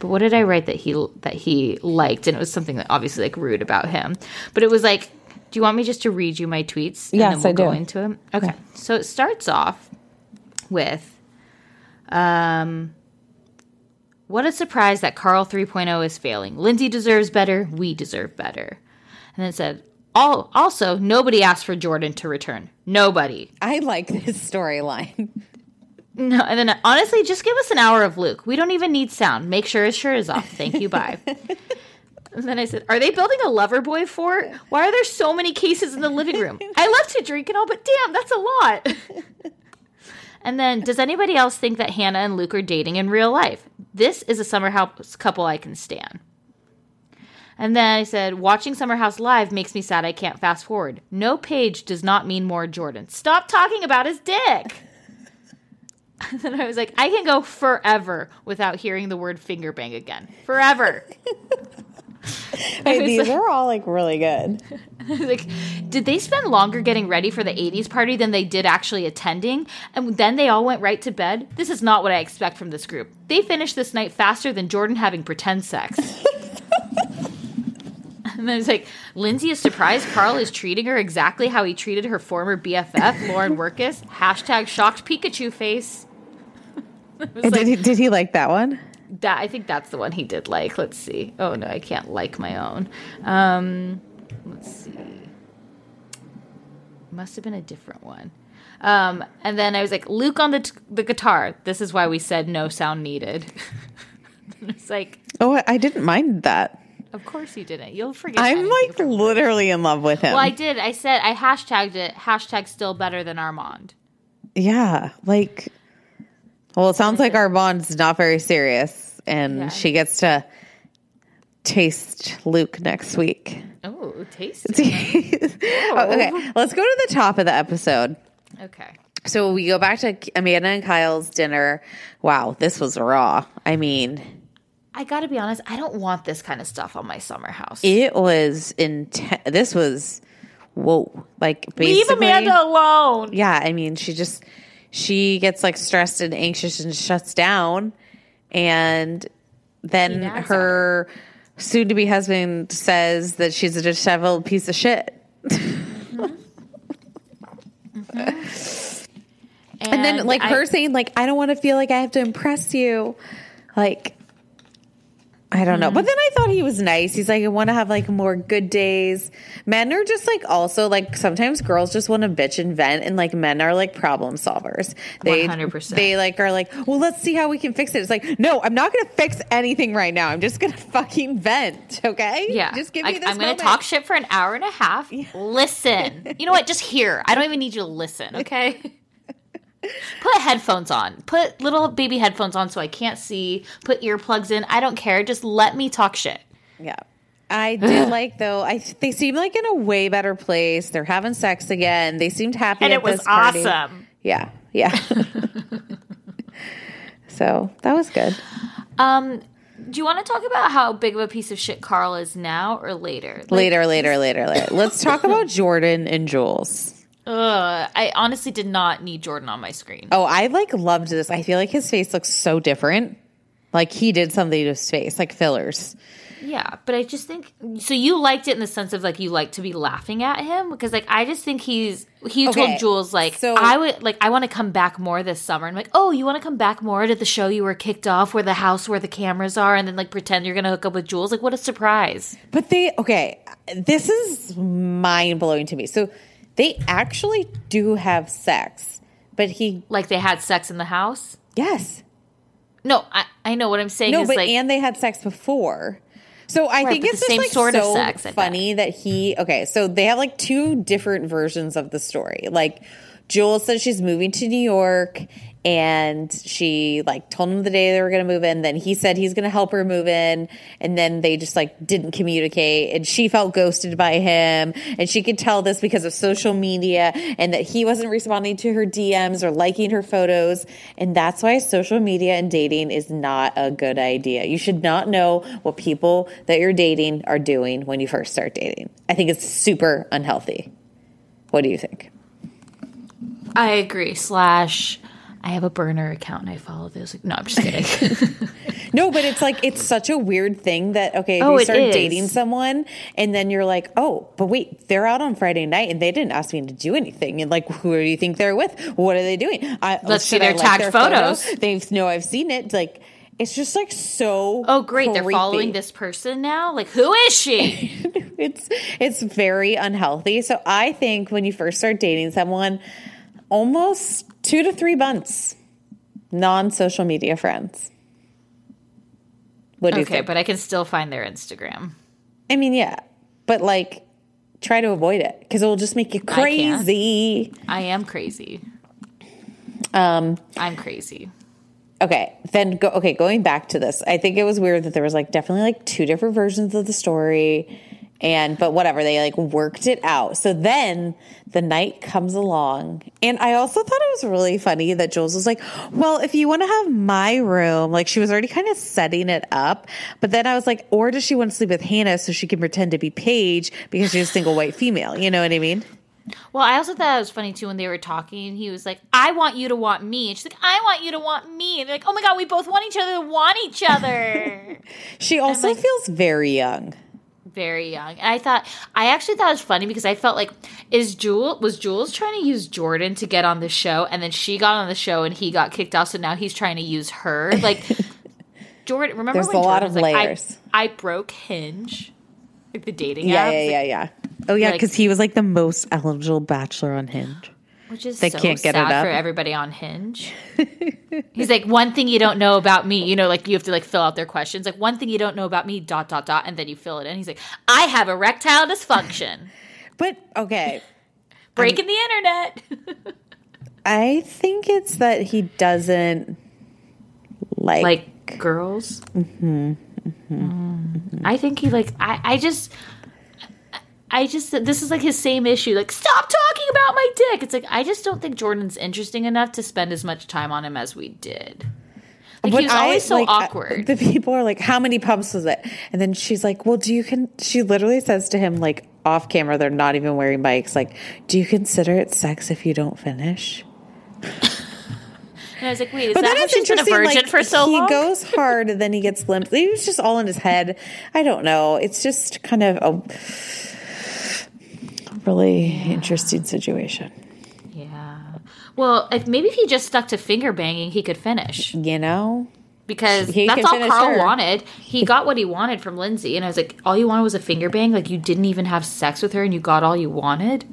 But what did I write that he that he liked? And it was something that obviously like rude about him. But it was like, do you want me just to read you my tweets? And Yes, then we'll I go do. into them. Okay. So it starts off with um what a surprise that Carl 3.0 is failing. Lindsay deserves better. We deserve better. And then it said, All, also, nobody asked for Jordan to return. Nobody. I like this storyline. No, and then honestly, just give us an hour of Luke. We don't even need sound. Make sure his shirt is off. Thank you. Bye. *laughs* and then I said, Are they building a lover boy fort? Why are there so many cases in the living room? I love to drink and all, but damn, that's a lot. *laughs* and then, does anybody else think that Hannah and Luke are dating in real life? This is a summer house couple I can stand. And then I said, watching Summer House live makes me sad I can't fast forward. No page does not mean more Jordan. Stop talking about his dick. *laughs* And then I was like, I can go forever without hearing the word finger bang again. Forever. *laughs* Was these like- are all like really good. *laughs* like, did they spend longer getting ready for the 80s party than they did actually attending? And then they all went right to bed? This is not what I expect from this group. They finished this night faster than Jordan having pretend sex. *laughs* and then it's like, Lindsay is surprised Carl is treating her exactly how he treated her former BFF, Lauren Wirkus. Hashtag shocked Pikachu face. *laughs* It was did he did he like that one? that I think that's the one he did like. Let's see. Oh no, I can't like my own. Um, let's see. Must have been a different one. Um, and then I was like, Luke on the t- the guitar. This is why we said no sound needed. *laughs* it's like, Oh, I didn't mind that. Of course you didn't. You'll forget. I'm like literally in love with him. Well, I did. I said I hashtagged it. Hashtag still better than Armand. yeah, like. Well, it sounds like our bond's not very serious, and Yeah. she gets to taste Luke next week. Oh, taste. *laughs* Oh, okay, let's go to the top of the episode. okay. So we go back to Amanda and Kyle's dinner. Wow, this was raw. I mean, I got to be honest. I don't want this kind of stuff on my summer house. it was intense. This was whoa. Like Leave Amanda alone. Yeah, I mean, she just she gets like stressed and anxious and shuts down, and then nags at her soon-to-be husband says that she's a disheveled piece of shit. Mm-hmm. And then like I- her saying like I don't want to feel like I have to impress you. Like I don't know. But hmm. then I thought he was nice. He's like, I want to have like more good days. Men are just like also like sometimes girls just want to bitch and vent, and like men are like problem solvers. They 100%. they like are like, well, let's see how we can fix it. It's like, no, I'm not going to fix anything right now. I'm just going *laughs* to fucking vent. Okay? Yeah. Just give me Like, this. I'm going to talk shit for an hour and a half. Listen. You know what? Just hear. I don't even need you to listen, *laughs* okay? Put headphones on. Put little baby headphones on so I can't see. Put earplugs in. I don't care. Just let me talk shit. Yeah. I did *laughs* like though. I they seem like in a way better place. They're having sex again. They seemed happy. And it was this party. awesome. Yeah, yeah. *laughs* *laughs* so that was good. Um, do you want to talk about how big of a piece of shit Carl is now or later? Like, later, later, later, later. Let's talk about Jordan and Jules. Ugh, I honestly did not need Jordan on my screen. Oh, I like loved this. I feel like his face looks so different. Like he did something to his face, like fillers. Yeah, but I just think so. You liked it in the sense of like you like to be laughing at him because like I just think he's he Okay, told Jules like so- I would like I want to come back more this summer. And I'm like, oh, you want to come back more to the show you were kicked off where the house where the cameras are, and then like pretend you're gonna hook up with Jules. Like, what a surprise! But they okay, this is mind blowing to me. So they actually do have sex, but he Like they had sex in the house. yes. No, I I know what I'm saying No, but like and they had sex before. So I Right, think it's the just same like sort of sex, funny that he okay. So they have like two different versions of the story. Like Jules says she's moving to New York, and she like told him the day they were going to move in. Then he said he's going to help her move in, and then they just like didn't communicate, and she felt ghosted by him, and she could tell this because of social media, and that he wasn't responding to her DMs or liking her photos, and that's why social media and dating is not a good idea. You should not know what people that you're dating are doing when you first start dating. I think it's super unhealthy. What do you think? I agree. Slash, I have a burner account and I follow those. No, I'm just kidding. *laughs* No, but it's like it's such a weird thing that okay, if Oh, you start dating someone and then you're like, oh, but wait, they're out on Friday night and they didn't ask me to do anything. And like, who do you think they're with? What are they doing? I, Let's see their I like tagged their photos. photo? They know I've seen it. Like, it's just like so. oh, great! They're following this person now. Like, who is she? *laughs* It's it's very unhealthy. So I think when you first start dating someone, almost two to three months, non social media friends. What do you okay, think? but I can still find their Instagram. I mean, yeah, but like, try to avoid it because it will just make you I crazy. I am crazy. Um, I'm crazy. okay, then go. Okay, going back to this, I think it was weird that there was like definitely like two different versions of the story, and but whatever they like worked it out. So then the night comes along, and I also thought it was really funny that Jules was like, "Well, if you want to have my room," like she was already kind of setting it up, but then I was like, or does she want to sleep with Hannah so she can pretend to be Paige because she's a single white female? You know what I mean? Well, I also thought it was funny too when they were talking. He was like, "I want you to want me," and she's like, "I want you to want me." And they're like, "Oh my god, we both want each other to want each other." *laughs* She also feels very young. Very young. And I thought, I actually thought it was funny because I felt like, is Jewel was Jules trying to use Jordan to get on the show, and then she got on the show and he got kicked off, so now he's trying to use her. Like *laughs* Jordan, remember There's when a lot of was like, I- layers. I, broke Hinge, like the dating Yeah, app, yeah, yeah, yeah. Oh yeah, Like- because he was like the most eligible bachelor on Hinge. Which is They so can't get it sad up. for everybody on Hinge. *laughs* He's like, one thing you don't know about me, you know, like you have to like fill out their questions. Like one thing you don't know about me, dot dot dot, and then you fill it in. He's like, I have erectile dysfunction, *laughs* But okay, *laughs* breaking the internet. I think it's that he doesn't like. like girls. Mm-hmm, I think he like. I. I just. I just this is like his same issue. Like, stop talking about my dick. It's like I just don't think Jordan's interesting enough to spend as much time on him as we did. Like But he was I, always so like, uh, awkward. The people are like, "How many pumps was it?" And then she's like, "Well, do you can?" She literally says to him, like off camera, they're not even wearing bikes. Like, do you consider it sex if you don't finish? and I was like, wait, is But that then how it's she's been a interesting. virgin like, for so he long? He goes hard, and then he gets limp. It was just all in his head. I don't know. It's just kind of a really interesting situation. yeah. Well, if maybe if he just stuck to finger banging, he could finish. You know. because He that's all Carl her. wanted. He *laughs* got what he wanted from Lindsay, and I was like, all you wanted was a finger bang. Like you didn't even have sex with her, and you got all you wanted.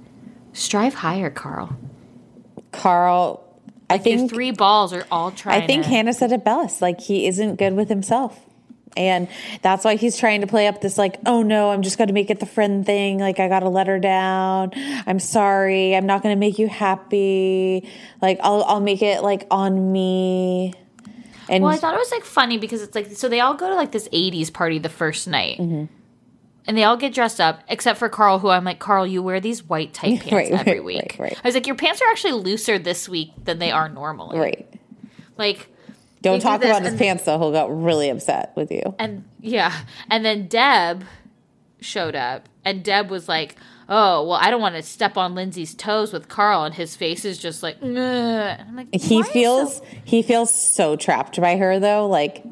Strive higher, Carl. Carl, I think three balls are all trying. I think to- Hannah said it best. Like he isn't good with himself. And that's why he's trying to play up this like, oh no, I'm just going to make it the friend thing. Like I got to let her down. I'm sorry. I'm not going to make you happy. Like I'll I'll make it like on me. And Well, I thought it was like funny because it's like so they all go to like this '80s party the first night, Mm-hmm. and they all get dressed up except for Carl, who I'm like, Carl, you wear these white tight *laughs* pants Right, every right, week. right, right. I was like, your pants are actually looser this week than they are normally. right. Like, Don't do talk about his pants though. He'll get really upset with you. and yeah, and then Deb showed up, and Deb was like. Oh well, I don't want to step on Lindsay's toes with Carl, and his face is just like. I'm like, He "Why are you feels so-" he feels so trapped by her though. Like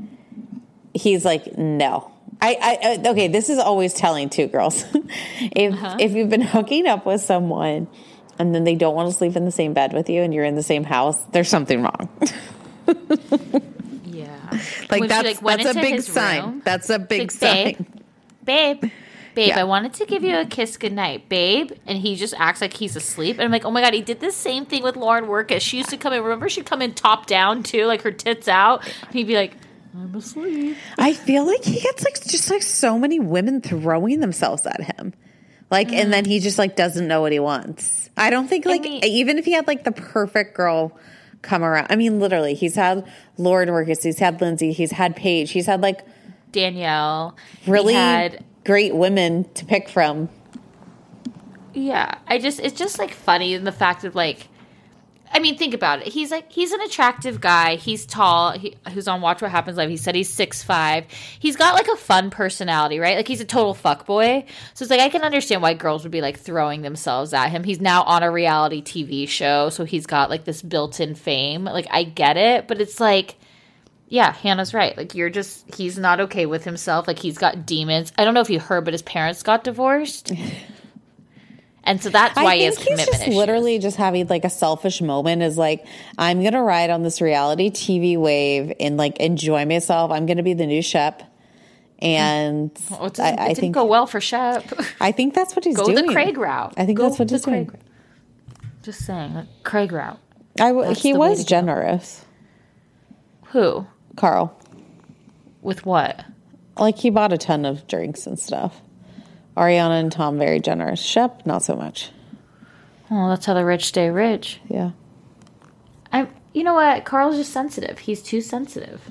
he's like no. I, I I- okay. This is always telling too, girls. *laughs* if Uh-huh. if you've been hooking up with someone and then they don't want to sleep in the same bed with you and you're in the same house, there's something wrong. *laughs* yeah. Like When she, that's that's a big sign. room, That's a big like, sign. babe, babe, babe, Yeah. I wanted to give you a kiss goodnight, babe. And he just acts like he's asleep. And I'm like, oh my God, he did the same thing with Lauren Wirkus. She used to come in, remember she'd come in top down too, like her tits out. And he'd be like, I'm asleep. I feel like he gets like just like so many women throwing themselves at him. Like and then mm. he just like doesn't know what he wants. I don't think like mean- even if he had like the perfect girl come around. I mean literally, he's had Lauren Wirkus, he's had Lindsay, he's had Paige, he's had like Danielle. He really had great women to pick from. Yeah, I just it's just like funny in the fact of like I mean, think about it. He's like he's an attractive guy. He's tall. He, who's on Watch What Happens Live. He said he's six five. He's got like a fun personality, right? Like he's a total fuck boy. So it's like I can understand why girls would be like throwing themselves at him. He's now on a reality TV show, so he's got like this built-in fame. Like I get it, but it's like yeah, Hannah's right. Like you're just he's not okay with himself. Like he's got demons. I don't know if you heard, but his parents got divorced. *laughs* And so that's why I he think he's just issues. literally just having like a selfish moment is like, I'm gonna ride on this reality TV wave and like enjoy myself. I'm gonna be the new Shep. And Well, it, I, it I didn't think go well for Shep. I think that's what he's Go doing. Go the Craig route. I think Go that's what he's doing. Craig Just saying, like, Craig route. I w- he was to generous, Who? Carl. With what? Like he bought a ton of drinks and stuff. Ariana and Tom very generous. Shep not so much. Well, that's how the rich stay rich. Yeah. I. You know what? Carl's just sensitive. He's too sensitive.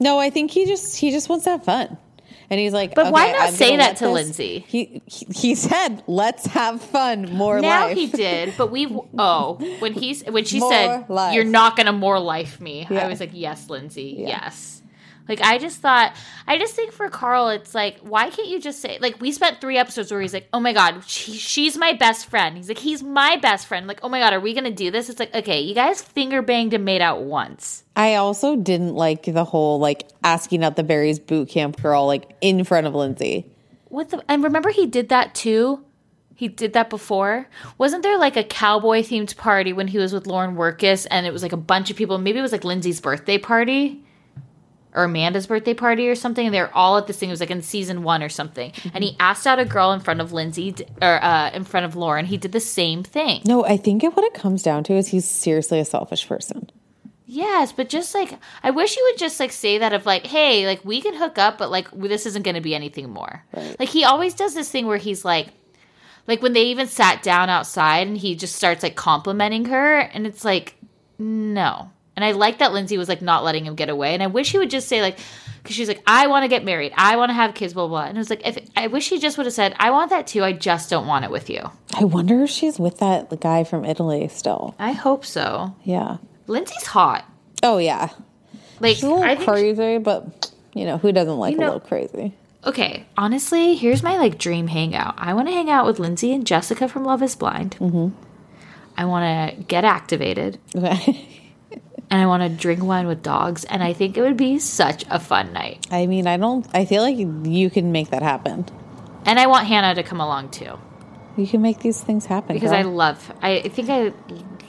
No, I think he just he just wants to have fun. And he's like, But why not I'm say that to this- Lindsay? He, he he said, "Let's have fun, more now life." Now he *laughs* did, but we. Oh, when he's when she More said life. you're not gonna more life me, Yeah. I was like, yes, Lindsay, yes. Like I just thought, I just think for Carl, it's like, why can't you just say like we spent three episodes where he's like, oh my god, she, she's my best friend. He's like, he's my best friend. Like, oh my god, are we gonna do this? It's like, okay, you guys finger banged and made out once. I also didn't like the whole like asking out the Barry's Bootcamp girl like in front of Lindsay. What the? And remember, he did that too. He did that before. Wasn't there like a cowboy themed party when he was with Lauren Wirkus, and it was like a bunch of people? Maybe it was like Lindsay's birthday party or Amanda's birthday party or something. And they're all at this thing. It was like in season one or something. And he asked out a girl in front of Lindsay or uh, in front of Lauren. He did the same thing. No, I think it, what it comes down to is he's seriously a selfish person. Yes, but just like I wish you would just like say that of like, hey, like we can hook up, but like this isn't going to be anything more. Like he always does this thing where he's like, like when they even sat down outside and he just starts like complimenting her, and it's like, no. And I like that Lindsay was like not letting him get away, and I wish he would just say like, because she's like, I want to get married, I want to have kids, blah blah. blah. And it was like, if I wish he just would have said, I want that too, I just don't want it with you. I wonder if she's with that guy from Italy still. I hope so. Yeah. Lindsay's hot. Oh yeah. Like She's a little I crazy, but you know who doesn't like You know- a little crazy? Okay, honestly, here's my like dream hangout. I want to hang out with Lindsay and Jessica from Love Is Blind. Mm-hmm. I want to get activated *laughs* Okay. And I want to drink wine with dogs. And I think it would be such a fun night. I mean, I don't. I feel like you can make that happen. And I want Hannah to come along too You can make these things happen because girl. I love. I think I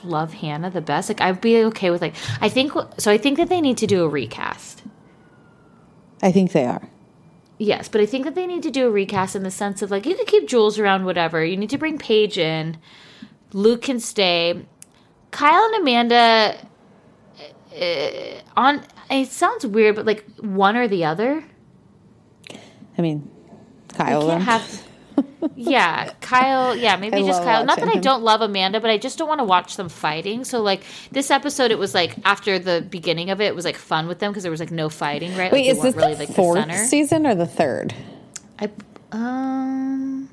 love Hannah the best. Like I'd be okay with like. I think so. I think that they need to do a recast I think they are. Yes, but I think that they need to do a recast in the sense of like you can keep Jules around, whatever. You need to bring Paige in. Luke can stay. Kyle and Amanda. Uh, on it sounds weird, but like one or the other. I mean, Kyle. can't have. *laughs* Yeah, Kyle. Yeah, maybe I just Kyle. Not that I don't love Amanda, but I just don't want to watch them fighting. So like this episode, it was like after the beginning of it, it was like fun with them because there was like no fighting, right? Wait, like, is this really the like the fourth center. season or the third? I um,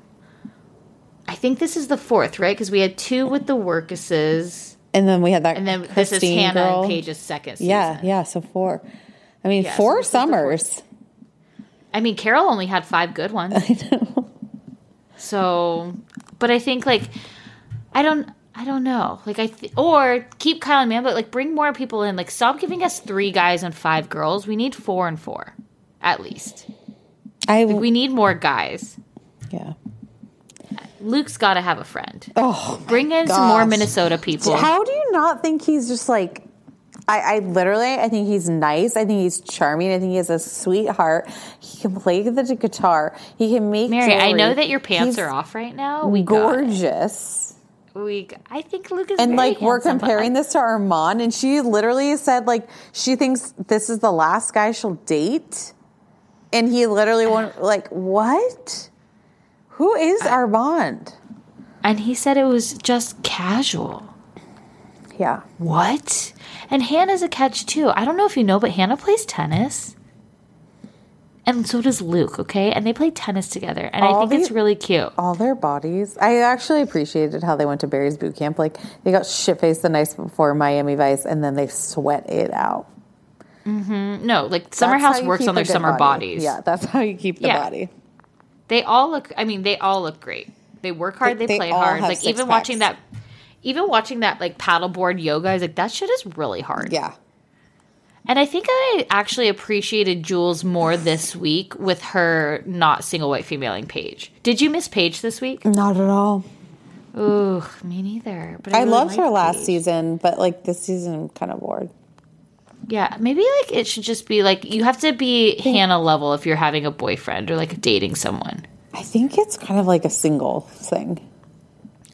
I think this is the fourth, right? Because we had two with the Wirkuses, And then we had that. and then this is Christine Hannah girl. and Paige's second season. Yeah, yeah. So four. I mean, Yeah, four this is the fourth. summers. I mean, Carol only had five good ones. *laughs* I know. So, but I think like I don't. I don't know. Like I th- or keep Kyle and Amanda, but like bring more people in. Like stop giving us three guys and five girls. We need four and four, at least. I Like we need more guys. yeah. Luke's got to have a friend. Oh, Bring in some more. Minnesota people. how do you not think he's just like? I, I literally, I think he's nice. I think he's charming. I think he has a sweetheart. He can play the guitar. He can make. Mary, I know that your pants He's are off right now. We got gorgeous. We, I think Luke is And like we're comparing this to Armand, and she literally said like she thinks this is the last guy she'll date, and he literally went like, "What? Who is Armand?" and he said it was just casual. Yeah, What? And Hannah's a catch too. I don't know if you know, but Hannah plays tennis. And so does Luke, okay? And they play tennis together. And I All think it's really cute. all their bodies. I actually appreciated how they went to Barry's Bootcamp. Like they got shit faced the night before Miami Vice, and then they sweat it out. Mm-hmm. No, like Summer That's House works on their summer body. bodies. Yeah, that's how you keep the Yeah. body. They all look I mean, they all look great. They work hard, They- they, play hard. Like even watching that even watching that like paddleboard yoga, I was like, that shit is really hard. Yeah, And I think I actually appreciated Jules more this week with her not single white femaling Paige. Did you miss Paige this week? not at all. Ooh, me neither. But I, I really loved her last Paige. season, but like this season, I'm kind of bored. Yeah, maybe like it should just be like you have to be Hannah level if you're having a boyfriend or like dating someone. I think it's kind of like a single thing.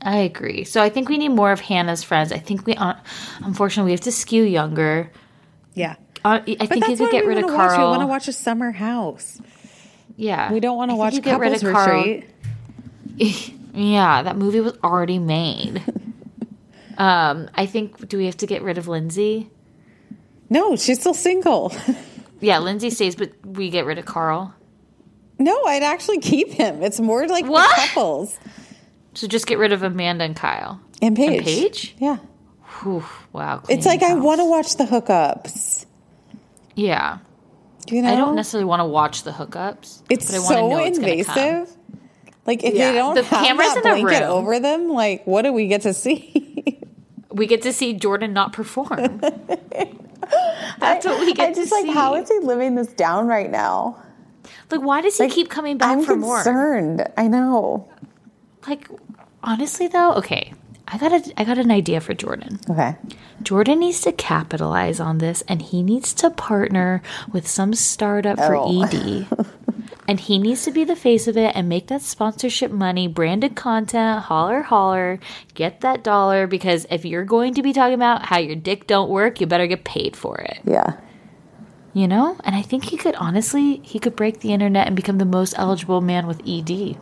I agree. So I think we need more of Hannah's friends. I think we, uh, unfortunately, we have to skew younger. Yeah, Uh, I think you could get rid of Carl. We want to watch a summer house. yeah, We don't want to watch you get rid couples of Carl. retreat. *laughs* Yeah, that movie was already made. *laughs* um, I think. Do we have to get rid of Lindsay? No, she's still single. *laughs* Yeah, Lindsay stays, but we get rid of Carl. no, I'd actually keep him. It's more like What? couples So just get rid of Amanda and Kyle. and Paige. And Paige? Yeah. Whew, wow. It's like I want to watch the hookups. Yeah. You know, I don't necessarily want to watch the hookups. It's but I wanna so know it's come. invasive. Like if Yeah. they don't The have cameras that in the blanket room. over them, like what do we get to see? We get to see Jordan not perform. *laughs* *laughs* That's what we get I just to like see. how is he living this down right now? like, why does he Like, keep coming back I'm for more? concerned. I know. Like, honestly, though, okay, I got a, I got an idea for Jordan. Okay. Jordan needs to capitalize on this, and he needs to partner with some startup for Oh. ED. *laughs* and he needs to be the face of it and make that sponsorship money, branded content, holler, holler, get that dollar. Because if you're going to be talking about how your dick don't work, you better get paid for it. Yeah. You know? And I think he could honestly, he could break the internet and become the most eligible man with ED.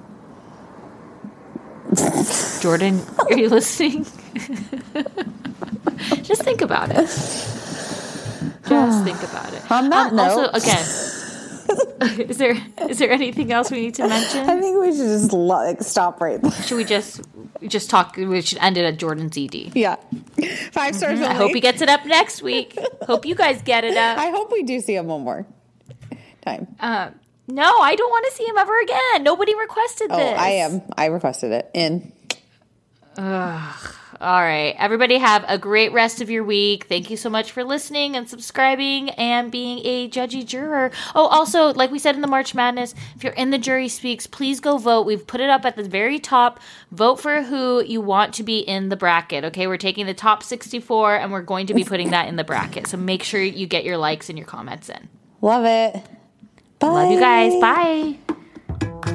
*laughs* Jordan, are you listening? *laughs* Just think about it. Just think about it. On that Um, Also, again, *laughs* *laughs* is there is there anything else we need to mention? I think we should just like stop right there. Should we just just talk? We should end it at Jordan's ED. Yeah. Five stars only. I hope he gets it up next week. Hope you guys get it up. *laughs* I hope we do see him one more time. Uh, no, I don't want to see him ever again. Nobody requested oh, this. I am. I requested it. In. All right. Everybody have a great rest of your week. Thank you so much for listening and subscribing and being a judgy juror. Oh, also, like we said in the March Madness, if you're in the jury speaks, please go vote. We've put it up at the very top. Vote for who you want to be in the bracket. Okay. We're taking the top 64 and we're going to be putting that in the bracket. So make sure you get your likes and your comments in. Love it. Bye. Love you guys. Bye.